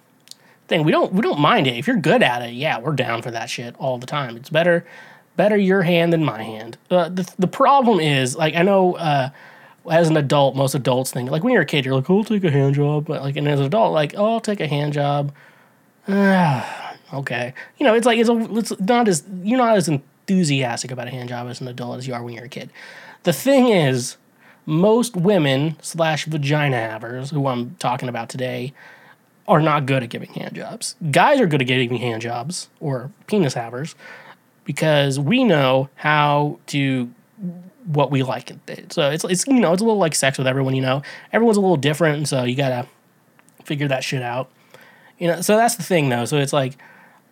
thing we don't we don't mind it if you're good at it. Yeah, we're down for that shit all the time. It's better better your hand than my hand. Uh, the the problem is like I know. Uh, as an adult, most adults think like when you're a kid, you're like, oh, "I'll take a hand job," but like, and as an adult, like, "Oh, I'll take a hand job." okay, you know, it's like it's a, it's not as you're not as enthusiastic about a hand job as an adult as you are when you're a kid. The thing is, most women slash vagina havers, who I'm talking about today, are not good at giving hand jobs. Guys are good at giving hand jobs or penis havers because we know how to what we like. So it's it's you know it's a little like sex with everyone. You know everyone's a little different, so you gotta figure that shit out. You know, so that's the thing though. So it's like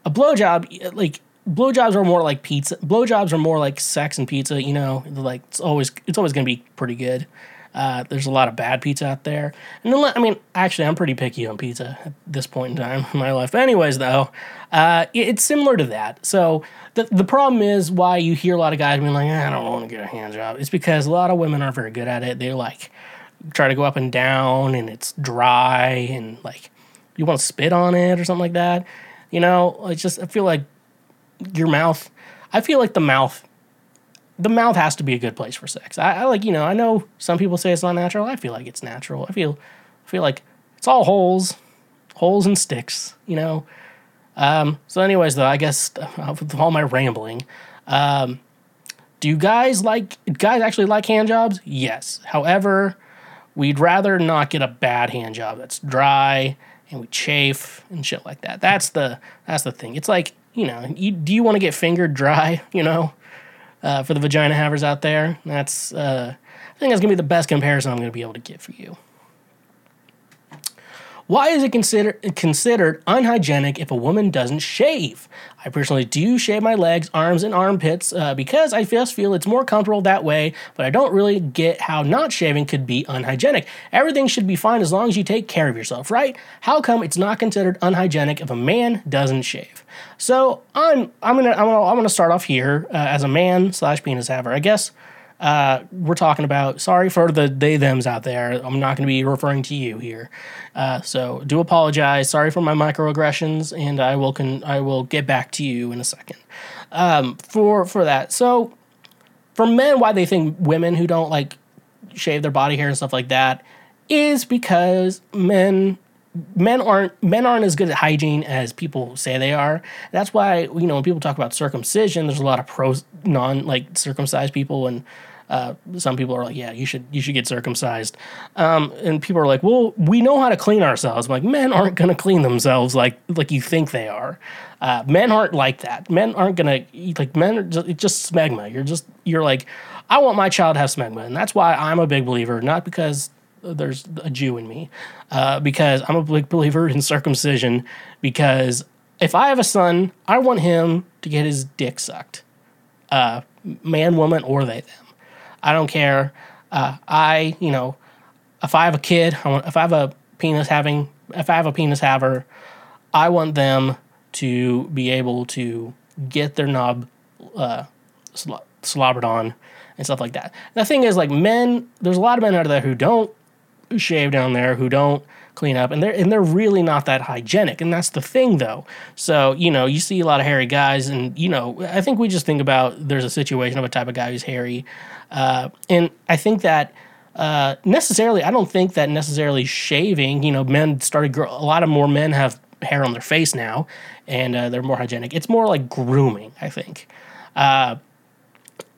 a blowjob, like blowjobs are more like pizza. Blowjobs are more like sex and pizza. You know, like it's always it's always gonna be pretty good. Uh, there's a lot of bad pizza out there, and then, I mean, actually, I'm pretty picky on pizza at this point in time in my life. But anyways, though, uh, it's similar to that. So the the problem is why you hear a lot of guys being like, I don't want to get a hand job. It's because a lot of women aren't very good at it. They like try to go up and down, and it's dry, and like you want to spit on it or something like that. You know, it's just I feel like your mouth. I feel like the mouth the mouth has to be a good place for sex. I, I, like, you know, I know some people say it's not natural. I feel like it's natural. I feel, I feel like it's all holes, holes and sticks, you know. Um, so, anyways, though, I guess uh, with all my rambling, um, do you guys like guys actually like hand jobs? Yes. However, we'd rather not get a bad hand job that's dry and we chafe and shit like that. That's the that's the thing. It's like you know, you, do you want to get fingered dry? You know, uh, for the vagina havers out there. That's uh, I think that's gonna be the best comparison I'm gonna be able to give for you. Why is it considered considered unhygienic if a woman doesn't shave? I personally do shave my legs, arms, and armpits uh, because I just feel it's more comfortable that way. But I don't really get how not shaving could be unhygienic. Everything should be fine as long as you take care of yourself, right? How come it's not considered unhygienic if a man doesn't shave? So I'm I'm gonna I'm gonna, I'm gonna start off here uh, as a man slash penis haver. I guess uh, we're talking about. Sorry for the they thems out there. I'm not going to be referring to you here. Uh, so do apologize. Sorry for my microaggressions, and I will can I will get back to you in a second. Um, for for that. So for men, why they think women who don't like shave their body hair and stuff like that is because men men aren't men aren't as good at hygiene as people say they are. That's why you know when people talk about circumcision, there's a lot of pro non like circumcised people, and uh, some people are like, yeah, you should you should get circumcised, um, and people are like, well, we know how to clean ourselves. I'm like, men aren't gonna clean themselves like like you think they are. Uh, men aren't like that. Men aren't gonna like men are just, just smegma. You're just you're like, I want my child to have smegma, and that's why I'm a big believer. Not because there's a Jew in me uh, because I'm a big believer in circumcision. Because if I have a son, I want him to get his dick sucked, uh, man, woman, or they, them. I don't care. Uh, I, you know, if I have a kid, I want, if I have a penis having, if I have a penis haver, I want them to be able to get their knob uh, slobbered on and stuff like that. The thing is, like men, there's a lot of men out there who don't shave down there who don't clean up and they're and they're really not that hygienic and that's the thing though. So you know you see a lot of hairy guys and you know i think we just think about there's a situation of a type of guy who's hairy uh, and i think that uh, necessarily i don't think that necessarily shaving you know men started grow, a lot of more men have hair on their face now and uh, they're more hygienic. It's more like grooming i think. Uh,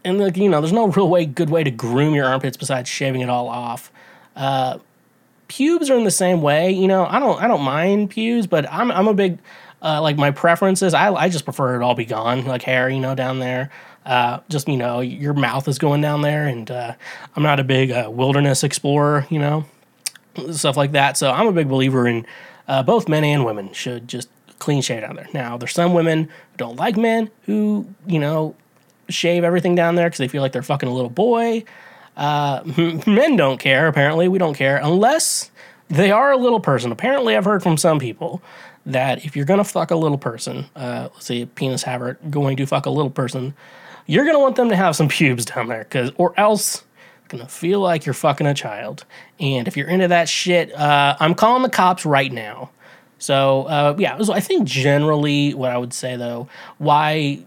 and like you know there's no real way good way to groom your armpits besides shaving it all off uh, pubes are in the same way. You know, I don't I don't mind pubes, but I'm I'm a big uh, like my preferences. I I just prefer it all be gone, like hair, you know, down there. Uh, just you know, your mouth is going down there, and uh, I'm not a big uh, wilderness explorer, you know, stuff like that. So I'm a big believer in uh, both men and women should just clean shave down there. Now, there's some women who don't like men who you know shave everything down there because they feel like they're fucking a little boy. Uh, men don't care, apparently. We don't care unless they are a little person. Apparently, I've heard from some people that if you're going to fuck a little person, uh, let's say a penis haver going to fuck a little person, you're going to want them to have some pubes down there, cause, or else it's going to feel like you're fucking a child. And if you're into that shit, uh, I'm calling the cops right now. So uh, yeah, so I think generally what I would say though, why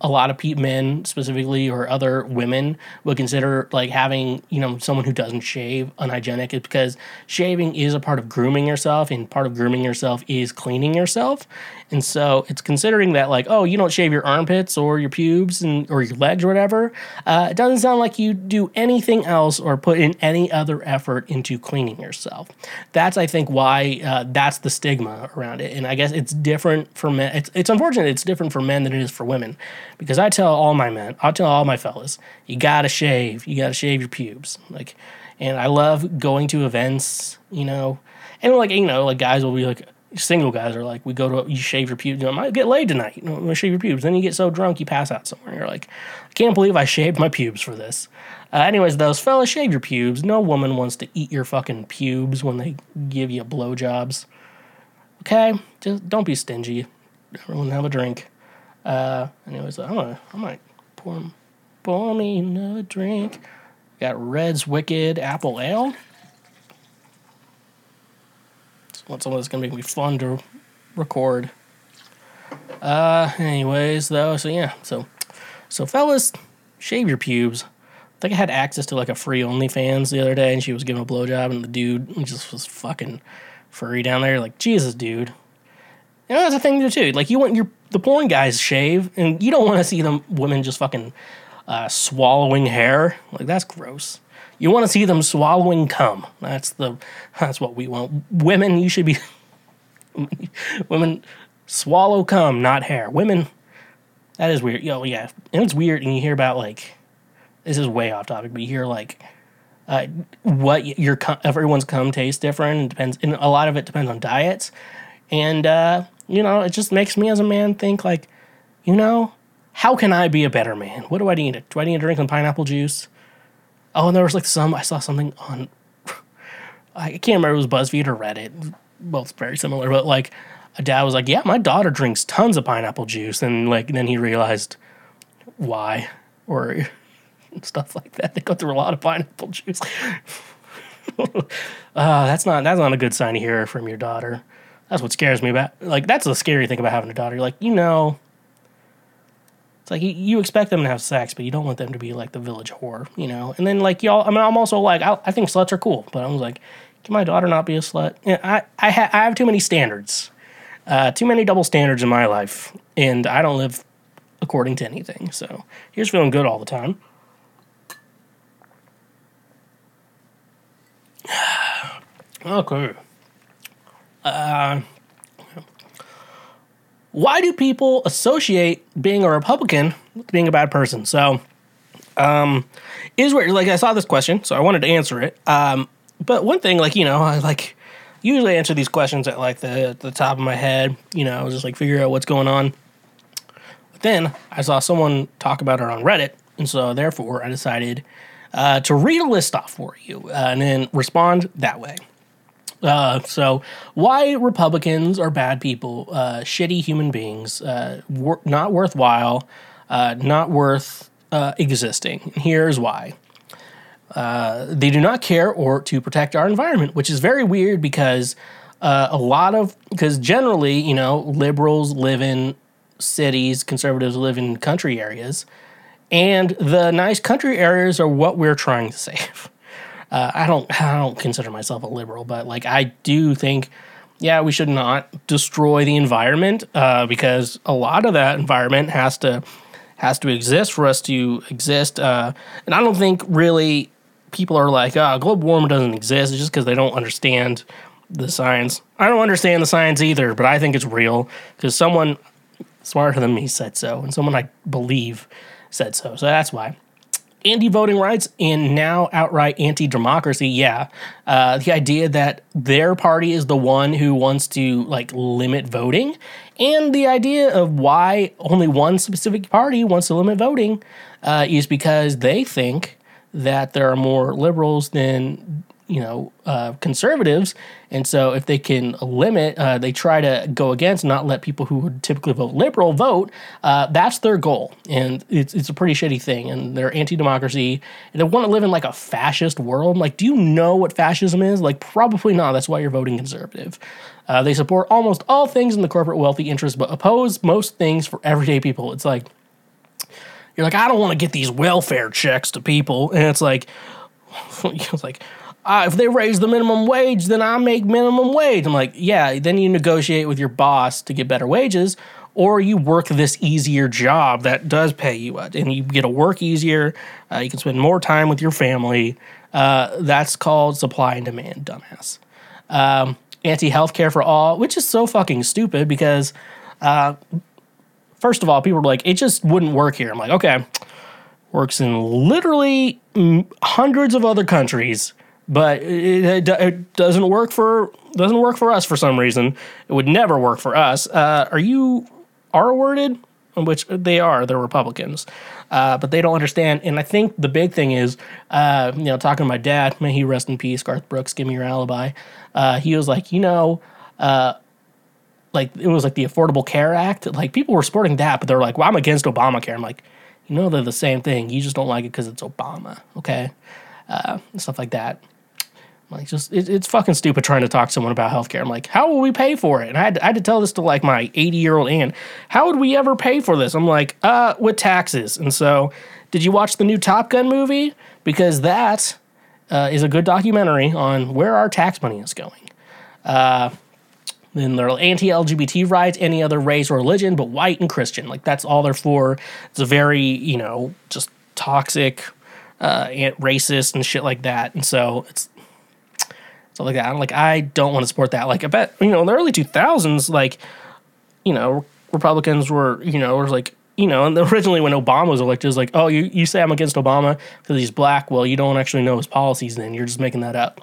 a lot of men specifically or other women would consider like having you know someone who doesn't shave unhygienic is because shaving is a part of grooming yourself, and part of grooming yourself is cleaning yourself, and so it's considering that like oh you don't shave your armpits or your pubes and or your legs or whatever. Uh, it doesn't sound like you do anything else or put in any other effort into cleaning yourself. That's I think why uh, that's the stigma around it. And I guess it's different for men. It's, it's unfortunate it's different for men than it is for women. Because I tell all my men, I tell all my fellas, you gotta shave. You gotta shave your pubes. Like, and I love going to events, you know, and like, you know, like guys will be like, single guys are like, we go to you shave your pubes. I might get laid tonight. You know, I'm gonna shave your pubes. Then you get so drunk you pass out somewhere. You're like, I can't believe I shaved my pubes for this. Uh, anyways, those fellas shave your pubes. No woman wants to eat your fucking pubes when they give you blowjobs. Okay, just don't be stingy. Everyone have a drink. Uh, anyways, I'm gonna, I might pour, pour me another drink. Got Redd's Wicked Apple Ale. Want someone that's gonna make me fun to record. Uh, anyways, though, so yeah, so so fellas, shave your pubes. I think I had access to like a free OnlyFans the other day, and she was giving a blowjob, and the dude just was fucking furry down there. Like Jesus, dude. You know that's a thing too. Like you want your the porn guys shave, and you don't want to see them women just fucking uh, swallowing hair. Like that's gross. You want to see them swallowing cum. That's the that's what we want. Women, you should be women swallow cum, not hair. Women, that is weird. Yo, yeah, and it's weird. And you hear about like this is way off topic, but you hear like uh, what your everyone's cum tastes different. It depends, and a lot of it depends on diets. And uh, you know, it just makes me as a man think like, you know, how can I be a better man? What do I need? Do I need to drink some pineapple juice? Oh, and there was like some I saw something on I can't remember if it was BuzzFeed or Reddit. Both very similar, but like a dad was like, "Yeah, my daughter drinks tons of pineapple juice," and like then he realized why or stuff like that. They go through a lot of pineapple juice. uh, that's not that's not a good sign to hear from your daughter. That's what scares me about. Like that's the scary thing about having a daughter. You're like, you know, it's like you, expect them to have sex, but you don't want them to be like the village whore, you know. And then like y'all, I mean, I'm also like, I, I think sluts are cool, but I was like, can my daughter not be a slut? I I, ha- I have too many standards, uh, too many double standards in my life, and I don't live according to anything. So here's feeling good all the time. okay. Uh, why do people associate being a Republican with being a bad person? So, um, is where like I saw this question, so I wanted to answer it. Um, but one thing, like you know, I like usually answer these questions at like the the top of my head, you know, I was just like figure out what's going on. But then I saw someone talk about it on Reddit, and so therefore I decided uh, to read a list off for you uh, and then respond that way. Uh, so, why Republicans are bad people, uh, shitty human beings, uh, wor- not worthwhile, uh, not worth uh, existing. here's why. Uh, they do not care or to protect our environment, which is very weird because a lot of, because generally, you know, liberals live in cities, conservatives live in country areas, and the nice country areas are what we're trying to save. Uh, I don't I don't consider myself a liberal, but like I do think, yeah, we should not destroy the environment uh, because a lot of that environment has to has to exist for us to exist. Uh, and I don't think really people are like, oh, global warming doesn't exist. It's just because they don't understand the science. I don't understand the science either, but I think it's real because someone smarter than me said so, and someone I believe said so. So that's why anti voting rights and now outright anti democracy. Yeah. Uh, the idea that their party is the one who wants to like limit voting, and the idea of why only one specific party wants to limit voting uh, is because they think that there are more liberals than you know uh, conservatives, and so if they can limit, uh, they try to go against, not let people who would typically vote liberal vote. Uh, that's their goal, and it's it's a pretty shitty thing. And they're anti-democracy, and they want to live in like a fascist world. Like, do you know what fascism is? Like, probably not. That's why you're voting conservative. Uh, they support almost all things in the corporate wealthy interest, but oppose most things for everyday people. It's like you're like, I don't want to get these welfare checks to people, and it's like, it's like uh, if they raise the minimum wage, then I make minimum wage. I'm like, yeah, then you negotiate with your boss to get better wages, or you work this easier job that does pay you, and you get to work easier. Uh, you can spend more time with your family. Uh, that's called supply and demand, dumbass. Um, Anti healthcare for all, which is so fucking stupid because, uh, first of all, people are like, it just wouldn't work here. I'm like, okay, works in literally hundreds of other countries but it, it, it, doesn't work for doesn't work for us for some reason. It would never work for us. Uh, are you R worded? Which they are. They're Republicans, uh, but they don't understand. And I think the big thing is, uh, you know, talking to my dad. May he rest in peace. Garth Brooks, give me your alibi. Uh, he was like, you know. Uh, like it was like the Affordable Care Act. Like people were supporting that, but they're like, "Well, I'm against Obamacare." I'm like, you know, they're the same thing. You just don't like it because it's Obama, okay? Uh, stuff like that. Like, just it, it's fucking stupid trying to talk to someone about healthcare. I'm like, how will we pay for it? And I had, to, I had to tell this to like my 80 year old aunt. How would we ever pay for this? I'm like, uh, with taxes. And so, did you watch the new Top Gun movie? Because that uh, is a good documentary on where our tax money is going. Uh, then they're anti-LGBT rights, any other race or religion, but white and Christian. Like that's all they're for. It's a very you know just toxic, uh, racist and shit like that. And so it's like that. I'm like, I don't want to support that. Like, I bet, you know, in the early 2000s, like, you know, Republicans were, you know, was like, you know, and originally when Obama was elected, it was like, oh, you, you say I'm against Obama because he's black. Well, you don't actually know his policies then. You're just making that up.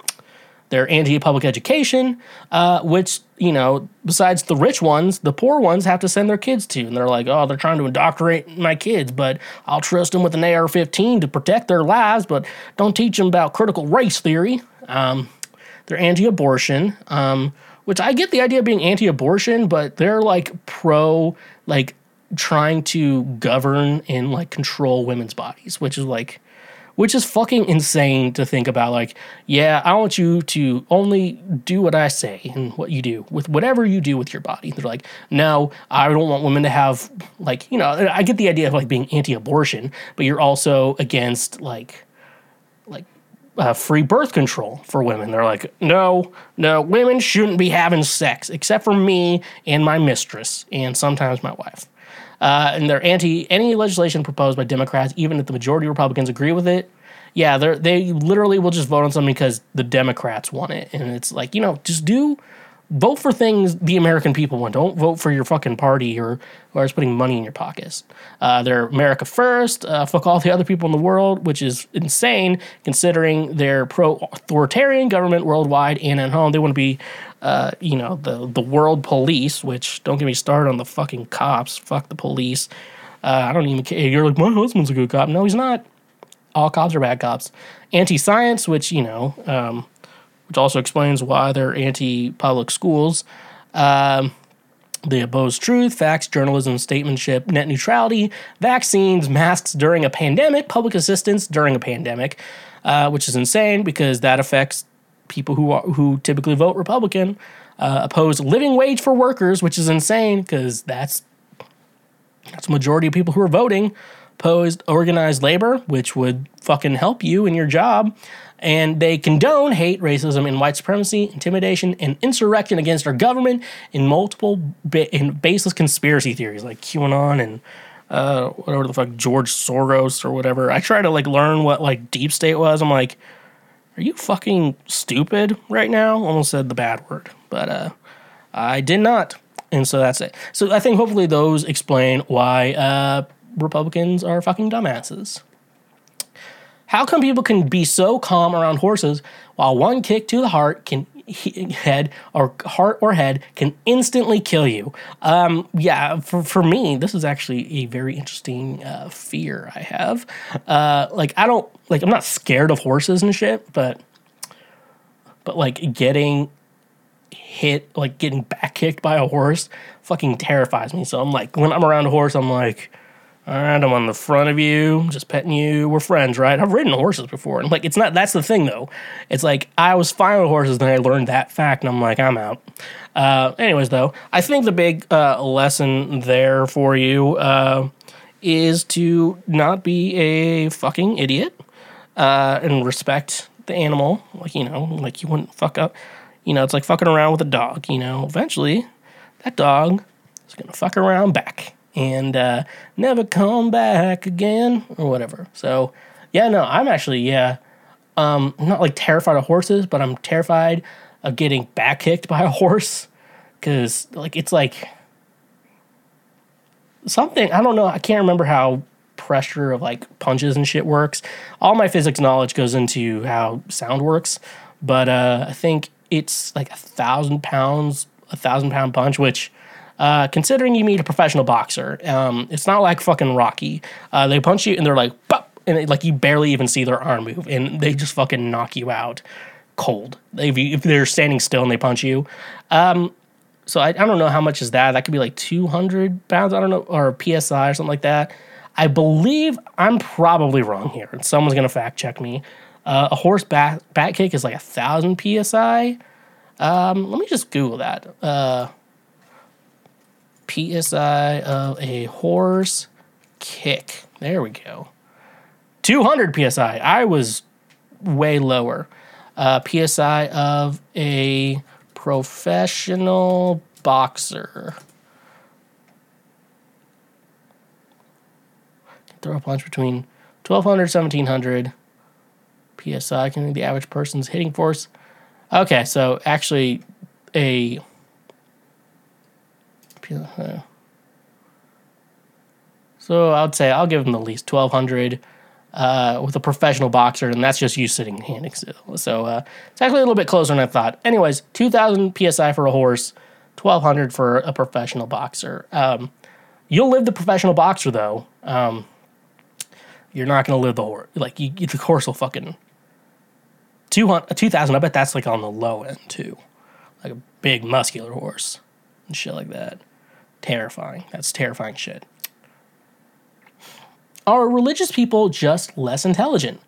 They're anti public education, uh, which, you know, besides the rich ones, the poor ones have to send their kids to. And they're like, oh, they're trying to indoctrinate my kids, but I'll trust them with an AR 15 to protect their lives, but don't teach them about critical race theory. Um, they're anti-abortion, um, which I get the idea of being anti-abortion, but they're like pro like trying to govern and like control women's bodies, which is like which is fucking insane to think about. Like yeah i want you to only do what i say and what you do with whatever you do with your body. They're like no i don't want women to have like you know i get the idea of like being anti-abortion but you're also against like like uh, free birth control for women. They're like, no, no, women shouldn't be having sex except for me and my mistress and sometimes my wife. Uh, and they're anti any legislation proposed by Democrats, even if the majority of Republicans agree with it. Yeah, they they literally will just vote on something because the Democrats want it, and it's like you know, just do vote for things the American people want. Don't vote for your fucking party or is putting money in your pockets. Uh, they're America first. Uh, fuck all the other people in the world, which is insane considering they're pro-authoritarian government worldwide and at home. They want to be, uh, you know, the the world police. Which don't get me started on the fucking cops. Fuck the police. Uh, I don't even care. You're like my husband's a good cop. No, he's not. All cops are bad cops. Anti-science, which you know. Um, which also explains why they're anti public schools. Um, they oppose truth, facts, journalism, statementship, net neutrality, vaccines, masks during a pandemic, public assistance during a pandemic, uh, which is insane because that affects people who are, who typically vote Republican. Uh, oppose living wage for workers, which is insane because that's that's majority of people who are voting. Opposed organized labor, which would fucking help you in your job and they condone hate, racism, and white supremacy, intimidation, and insurrection against our government in multiple ba- in baseless conspiracy theories like QAnon and uh, whatever the fuck George Soros or whatever. I try to like learn what like deep state was. I'm like, are you fucking stupid right now? Almost said the bad word, but uh, I did not. And so that's it. So I think hopefully those explain why uh, Republicans are fucking dumbasses. How come people can be so calm around horses while one kick to the heart can head or heart or head can instantly kill you? Um, yeah, for, for me, this is actually a very interesting uh, fear I have. Uh, like I don't like I'm not scared of horses and shit, but but like getting hit, like getting back kicked by a horse, fucking terrifies me. So I'm like when I'm around a horse, I'm like all right, I'm on the front of you, just petting you. We're friends, right? I've ridden horses before. And like, it's not, that's the thing though. It's like, I was fine with horses, then I learned that fact, and I'm like, I'm out. Uh, anyways, though, I think the big uh, lesson there for you uh, is to not be a fucking idiot uh, and respect the animal. Like, you know, like you wouldn't fuck up. You know, it's like fucking around with a dog. You know, eventually that dog is going to fuck around back and uh, never come back again or whatever. So yeah, no, I'm actually yeah, um, not like terrified of horses, but I'm terrified of getting back kicked by a horse because like it's like something I don't know. I can't remember how pressure of like punches and shit works. All my physics knowledge goes into how sound works, but uh, I think it's like a thousand pounds, a thousand pound punch, which. Uh, considering you meet a professional boxer, um, it's not like fucking Rocky. Uh, they punch you and they're like, Pop! and it, like you barely even see their arm move, and they just fucking knock you out cold. If, you, if they're standing still and they punch you, um, so I, I don't know how much is that. That could be like 200 pounds. I don't know, or psi or something like that. I believe I'm probably wrong here, and someone's gonna fact check me. Uh, a horse back back kick is like a thousand psi. Um, let me just Google that. Uh, psi of a horse kick. There we go. 200 psi. I was way lower. Uh, psi of a professional boxer. Throw a punch between 1200 1700 psi can be the average person's hitting force. Okay, so actually a so I would say I'll give him the least 1200 uh, with a professional boxer, and that's just you sitting in handing still. So uh, it's actually a little bit closer than I thought. Anyways, 2,000 psi for a horse, 1,200 for a professional boxer. Um, you'll live the professional boxer though. Um, you're not gonna live the horse. Like you, the horse will fucking 200, 2,000. I bet that's like on the low end too, like a big muscular horse and shit like that. Terrifying. That's terrifying shit. Are religious people just less intelligent?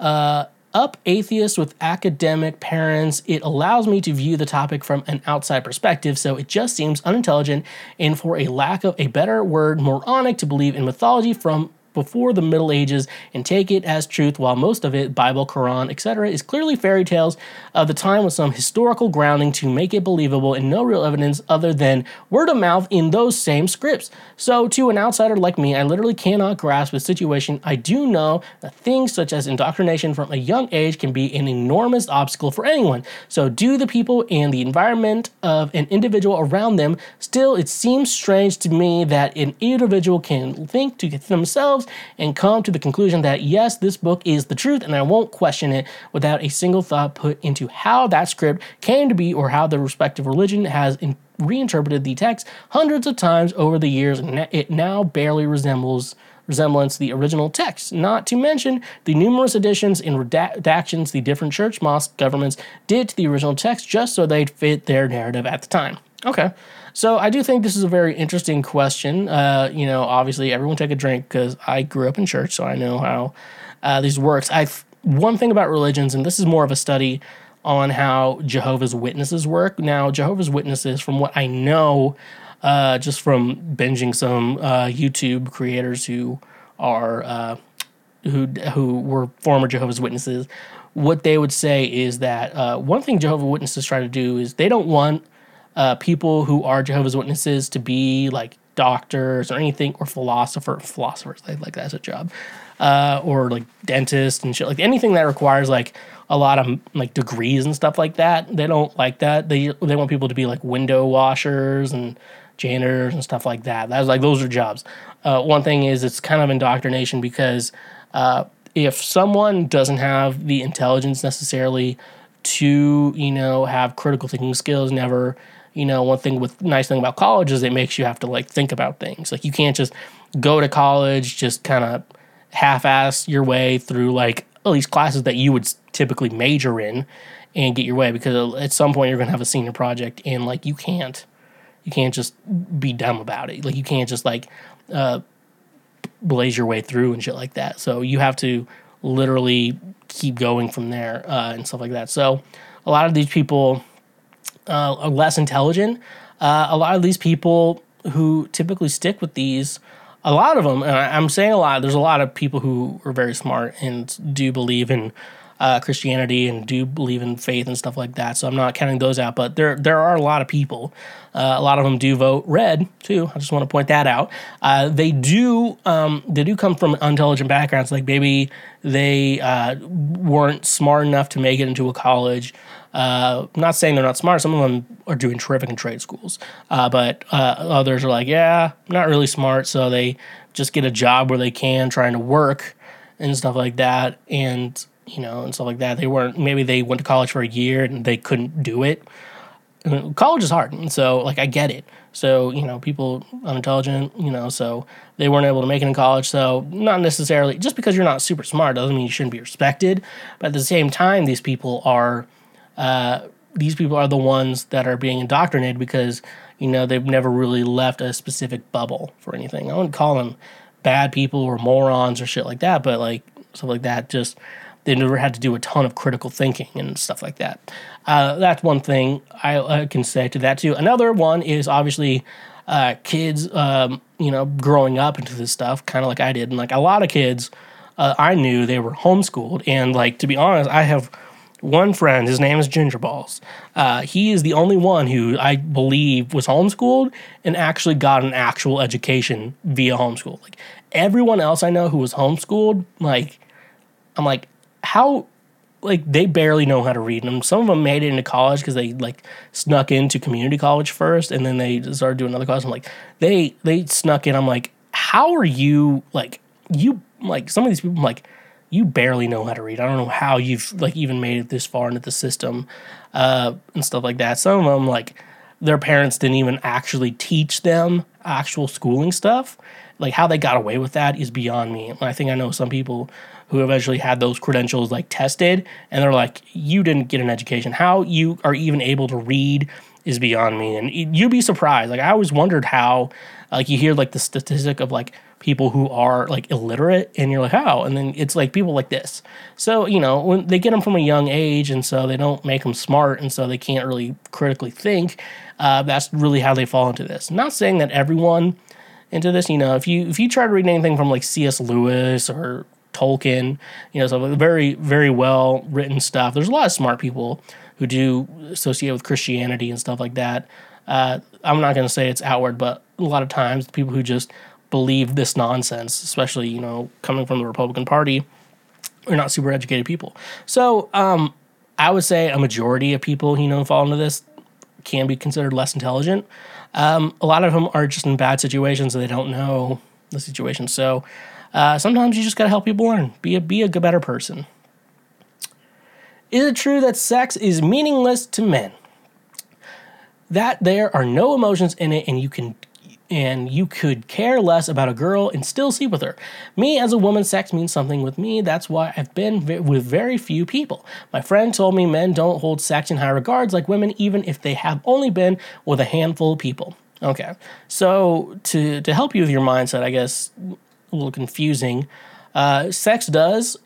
Uh, up atheist with academic parents, it allows me to view the topic from an outside perspective, so it just seems unintelligent and, for a lack of a better word, moronic to believe in mythology from before the Middle Ages and take it as truth, while most of it, Bible, Quran, etc., is clearly fairy tales of the time with some historical grounding to make it believable and no real evidence other than word of mouth in those same scripts. So, to an outsider like me, I literally cannot grasp the situation. I do know that things such as indoctrination from a young age can be an enormous obstacle for anyone. So, do the people and the environment of an individual around them still, it seems strange to me that an individual can think to themselves and come to the conclusion that yes, this book is the truth and I won't question it without a single thought put into how that script came to be or how the respective religion has in- reinterpreted the text hundreds of times over the years and it now barely resembles resemblance the original text, not to mention the numerous additions and redactions the different church mosque governments did to the original text just so they'd fit their narrative at the time. Okay. So I do think this is a very interesting question. Uh, you know, obviously everyone take a drink because I grew up in church, so I know how uh, this works. I one thing about religions, and this is more of a study on how Jehovah's Witnesses work. Now, Jehovah's Witnesses, from what I know, uh, just from binging some uh, YouTube creators who are uh, who who were former Jehovah's Witnesses, what they would say is that uh, one thing Jehovah's Witnesses try to do is they don't want uh, people who are Jehovah's Witnesses to be like doctors or anything or philosopher philosophers they like that's a job uh, or like dentists and shit like anything that requires like a lot of like degrees and stuff like that they don't like that. They they want people to be like window washers and janitors and stuff like that. That's like those are jobs. Uh, one thing is it's kind of indoctrination because uh, if someone doesn't have the intelligence necessarily to you know have critical thinking skills never you know, one thing with nice thing about college is it makes you have to like think about things. Like you can't just go to college, just kind of half-ass your way through like at least classes that you would typically major in and get your way because at some point you're going to have a senior project and like you can't you can't just be dumb about it. Like you can't just like uh, blaze your way through and shit like that. So you have to literally keep going from there uh, and stuff like that. So a lot of these people uh, less intelligent. Uh, a lot of these people who typically stick with these, a lot of them, and I'm saying a lot, there's a lot of people who are very smart and do believe in uh, Christianity and do believe in faith and stuff like that. So I'm not counting those out, but there there are a lot of people. Uh, a lot of them do vote red too. I just want to point that out. Uh, they do um, they do come from intelligent backgrounds. Like maybe they uh, weren't smart enough to make it into a college. Uh, not saying they're not smart. Some of them are doing terrific in trade schools, uh, but uh, others are like, yeah, not really smart. So they just get a job where they can, trying to work and stuff like that. And you know, and stuff like that. They weren't maybe they went to college for a year and they couldn't do it. college is hard, and so like I get it. So you know, people unintelligent, you know, so they weren't able to make it in college. So not necessarily just because you're not super smart doesn't mean you shouldn't be respected. But at the same time, these people are uh, these people are the ones that are being indoctrinated because you know they've never really left a specific bubble for anything. I wouldn't call them bad people or morons or shit like that, but like stuff like that just they never had to do a ton of critical thinking and stuff like that. Uh, that's one thing I, I, can say to that too. Another one is obviously uh, kids, um, you know, growing up into this stuff, kind of like I did, and like a lot of kids, uh, I knew they were homeschooled, and like to be honest, I have one friend. His name is Ginger Balls. Uh, he is the only one who I believe was homeschooled and actually got an actual education via homeschool. Like everyone else I know who was homeschooled, like I'm like how like they barely know how to read them. Some of them made it into college because they like snuck into community college first, and then they started doing another class. I'm like, they they snuck in. I'm like, how are you like you like some of these people? I'm like, you barely know how to read. I don't know how you've like even made it this far into the system uh, and stuff like that. Some of them like their parents didn't even actually teach them actual schooling stuff. Like how they got away with that is beyond me. I think I know some people who eventually had those credentials like tested and they're like you didn't get an education how you are even able to read is beyond me and you'd be surprised like i always wondered how like you hear like the statistic of like people who are like illiterate and you're like how and then it's like people like this so you know when they get them from a young age and so they don't make them smart and so they can't really critically think uh, that's really how they fall into this not saying that everyone into this you know if you if you try to read anything from like cs lewis or Tolkien, you know, so very, very well written stuff. There's a lot of smart people who do associate with Christianity and stuff like that. Uh, I'm not going to say it's outward, but a lot of times people who just believe this nonsense, especially, you know, coming from the Republican Party, are not super educated people. So um, I would say a majority of people, you know, fall into this can be considered less intelligent. Um, a lot of them are just in bad situations and they don't know the situation. So uh, sometimes you just gotta help people learn. Be a be a better person. Is it true that sex is meaningless to men? That there are no emotions in it, and you can and you could care less about a girl and still sleep with her. Me as a woman, sex means something with me. That's why I've been with very few people. My friend told me men don't hold sex in high regards like women, even if they have only been with a handful of people. Okay, so to to help you with your mindset, I guess a little confusing. Uh, sex does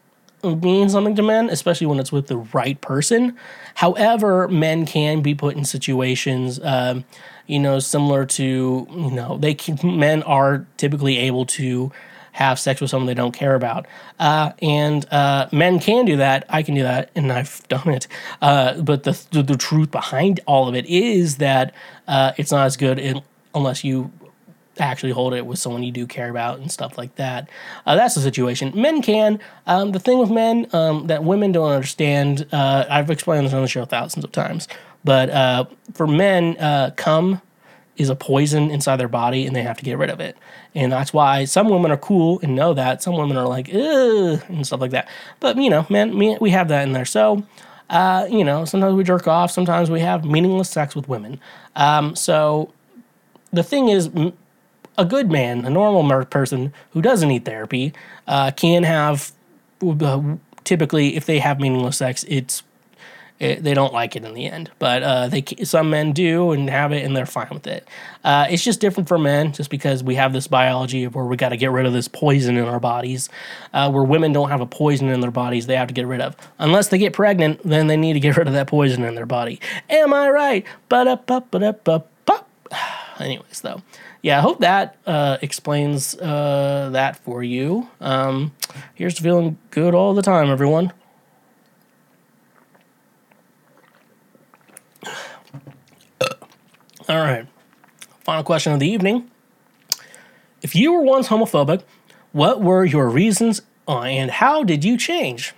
mean something to men, especially when it's with the right person. However, men can be put in situations, um, you know, similar to you know they can, men are typically able to have sex with someone they don't care about, uh, and uh, men can do that. I can do that, and I've done it. Uh, but the, the, the truth behind all of it is that uh, it's not as good in, unless you actually hold it with someone you do care about and stuff like that. Uh, that's the situation. Men can. Um, the thing with men um, that women don't understand, uh, I've explained this on the show thousands of times, but uh, for men, uh, cum is a poison inside their body and they have to get rid of it. And that's why some women are cool and know that. Some women are like, ugh, and stuff like that. But, you know, men, we have that in there. So, uh, you know, sometimes we jerk off, sometimes we have meaningless sex with women. Um, so the thing is, a good man, a normal person who doesn't need therapy, uh, can have. Uh, typically, if they have meaningless sex, it's it, they don't like it in the end. But uh, they some men do and have it, and they're fine with it. Uh, it's just different for men, just because we have this biology of where we got to get rid of this poison in our bodies. Uh, where women don't have a poison in their bodies, they have to get rid of. Unless they get pregnant, then they need to get rid of that poison in their body. Am I right? Up. Anyways, though yeah, I hope that uh, explains uh, that for you. Um, here's feeling good all the time, everyone. All right. Final question of the evening. If you were once homophobic, what were your reasons uh, and how did you change?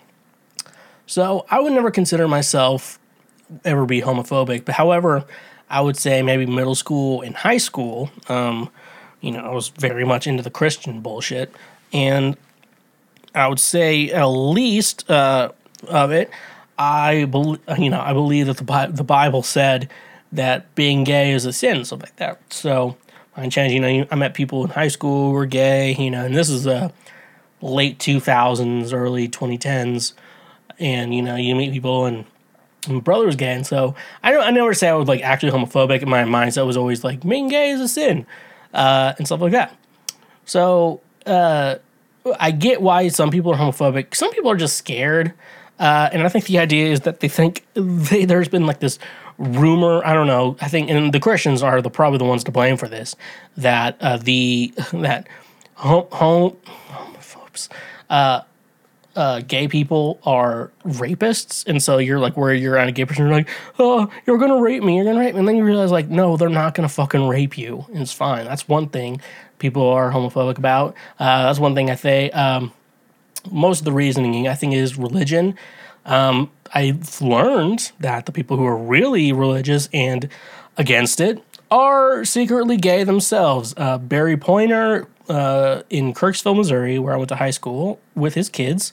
So, I would never consider myself ever be homophobic, but however, I would say maybe middle school and high school, um, you know, I was very much into the Christian bullshit. And I would say at least uh, of it, I believe, you know, I believe that the, Bi- the Bible said that being gay is a sin, stuff like that. So I changed, you know, I met people in high school who were gay, you know, and this is a late 2000s, early 2010s. And, you know, you meet people and my brother was gay, and so I don't. I never say I was like actually homophobic. In my mindset was always like being gay is a sin, uh, and stuff like that. So uh, I get why some people are homophobic. Some people are just scared, uh, and I think the idea is that they think they, there's been like this rumor. I don't know. I think, and the Christians are the probably the ones to blame for this. That uh, the that home, home homophobes. Uh, uh, gay people are rapists, and so you're like, where you're around a gay person, you're like, oh, you're gonna rape me, you're gonna rape me, and then you realize like, no, they're not gonna fucking rape you. And it's fine. That's one thing people are homophobic about. Uh, that's one thing I think. Um, most of the reasoning I think is religion. Um, I've learned that the people who are really religious and against it are secretly gay themselves. Uh, Barry Pointer uh, in Kirksville, Missouri, where I went to high school with his kids,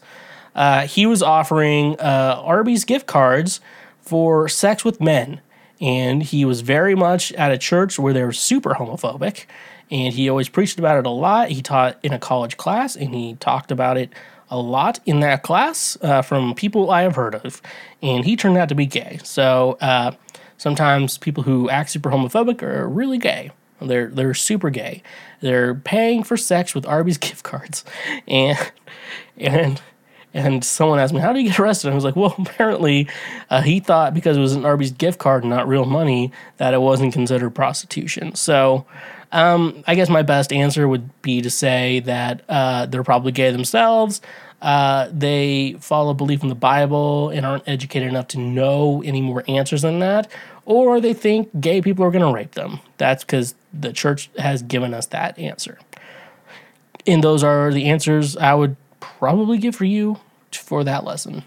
uh, he was offering uh, Arby's gift cards for sex with men. And he was very much at a church where they were super homophobic. And he always preached about it a lot. He taught in a college class and he talked about it a lot in that class uh, from people I have heard of. And he turned out to be gay. So uh, sometimes people who act super homophobic are really gay. They're they're super gay. They're paying for sex with Arby's gift cards, and and and someone asked me, "How did you get arrested?" I was like, "Well, apparently, uh, he thought because it was an Arby's gift card and not real money that it wasn't considered prostitution." So, um, I guess my best answer would be to say that uh, they're probably gay themselves. Uh, they follow belief in the Bible and aren't educated enough to know any more answers than that, or they think gay people are going to rape them. That's because the church has given us that answer. And those are the answers I would probably give for you for that lesson.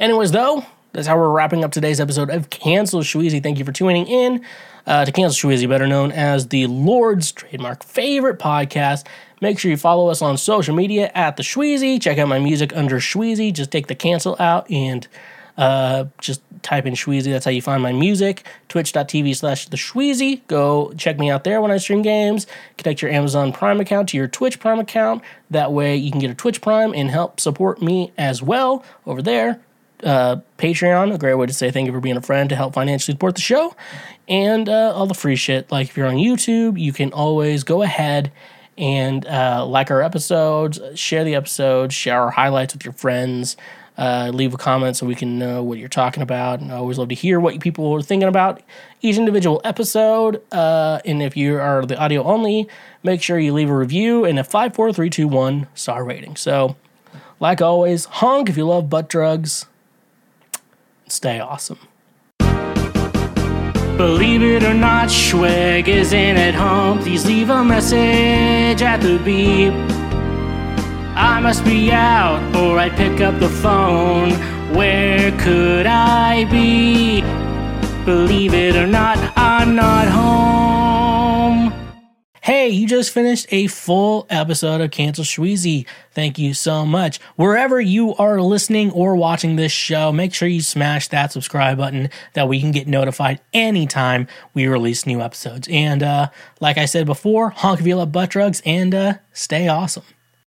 Anyways, though, that's how we're wrapping up today's episode of Cancel Shweezy. Thank you for tuning in uh, to Cancel Shweezy, better known as the Lord's trademark favorite podcast. Make sure you follow us on social media at the Shweezy. Check out my music under Shweezy. Just take the cancel out and uh, just type in Shweezy. That's how you find my music. Twitch.tv slash the Shweezy. Go check me out there when I stream games. Connect your Amazon Prime account to your Twitch Prime account. That way you can get a Twitch Prime and help support me as well over there. Uh, Patreon, a great way to say thank you for being a friend to help financially support the show. And uh, all the free shit. Like if you're on YouTube, you can always go ahead and uh, like our episodes, share the episodes, share our highlights with your friends. Uh, leave a comment so we can know what you're talking about. And I always love to hear what people are thinking about each individual episode. Uh, and if you are the audio only, make sure you leave a review and a 54321 star rating. So, like always, honk if you love butt drugs. Stay awesome. Believe it or not, Schweg isn't at home. Please leave a message at the beep. I must be out or I'd pick up the phone. Where could I be? Believe it or not, I'm not home. Hey, you just finished a full episode of Cancel Shweezy. Thank you so much. Wherever you are listening or watching this show, make sure you smash that subscribe button that we can get notified anytime we release new episodes. And uh, like I said before, honk love butt drugs and uh, stay awesome.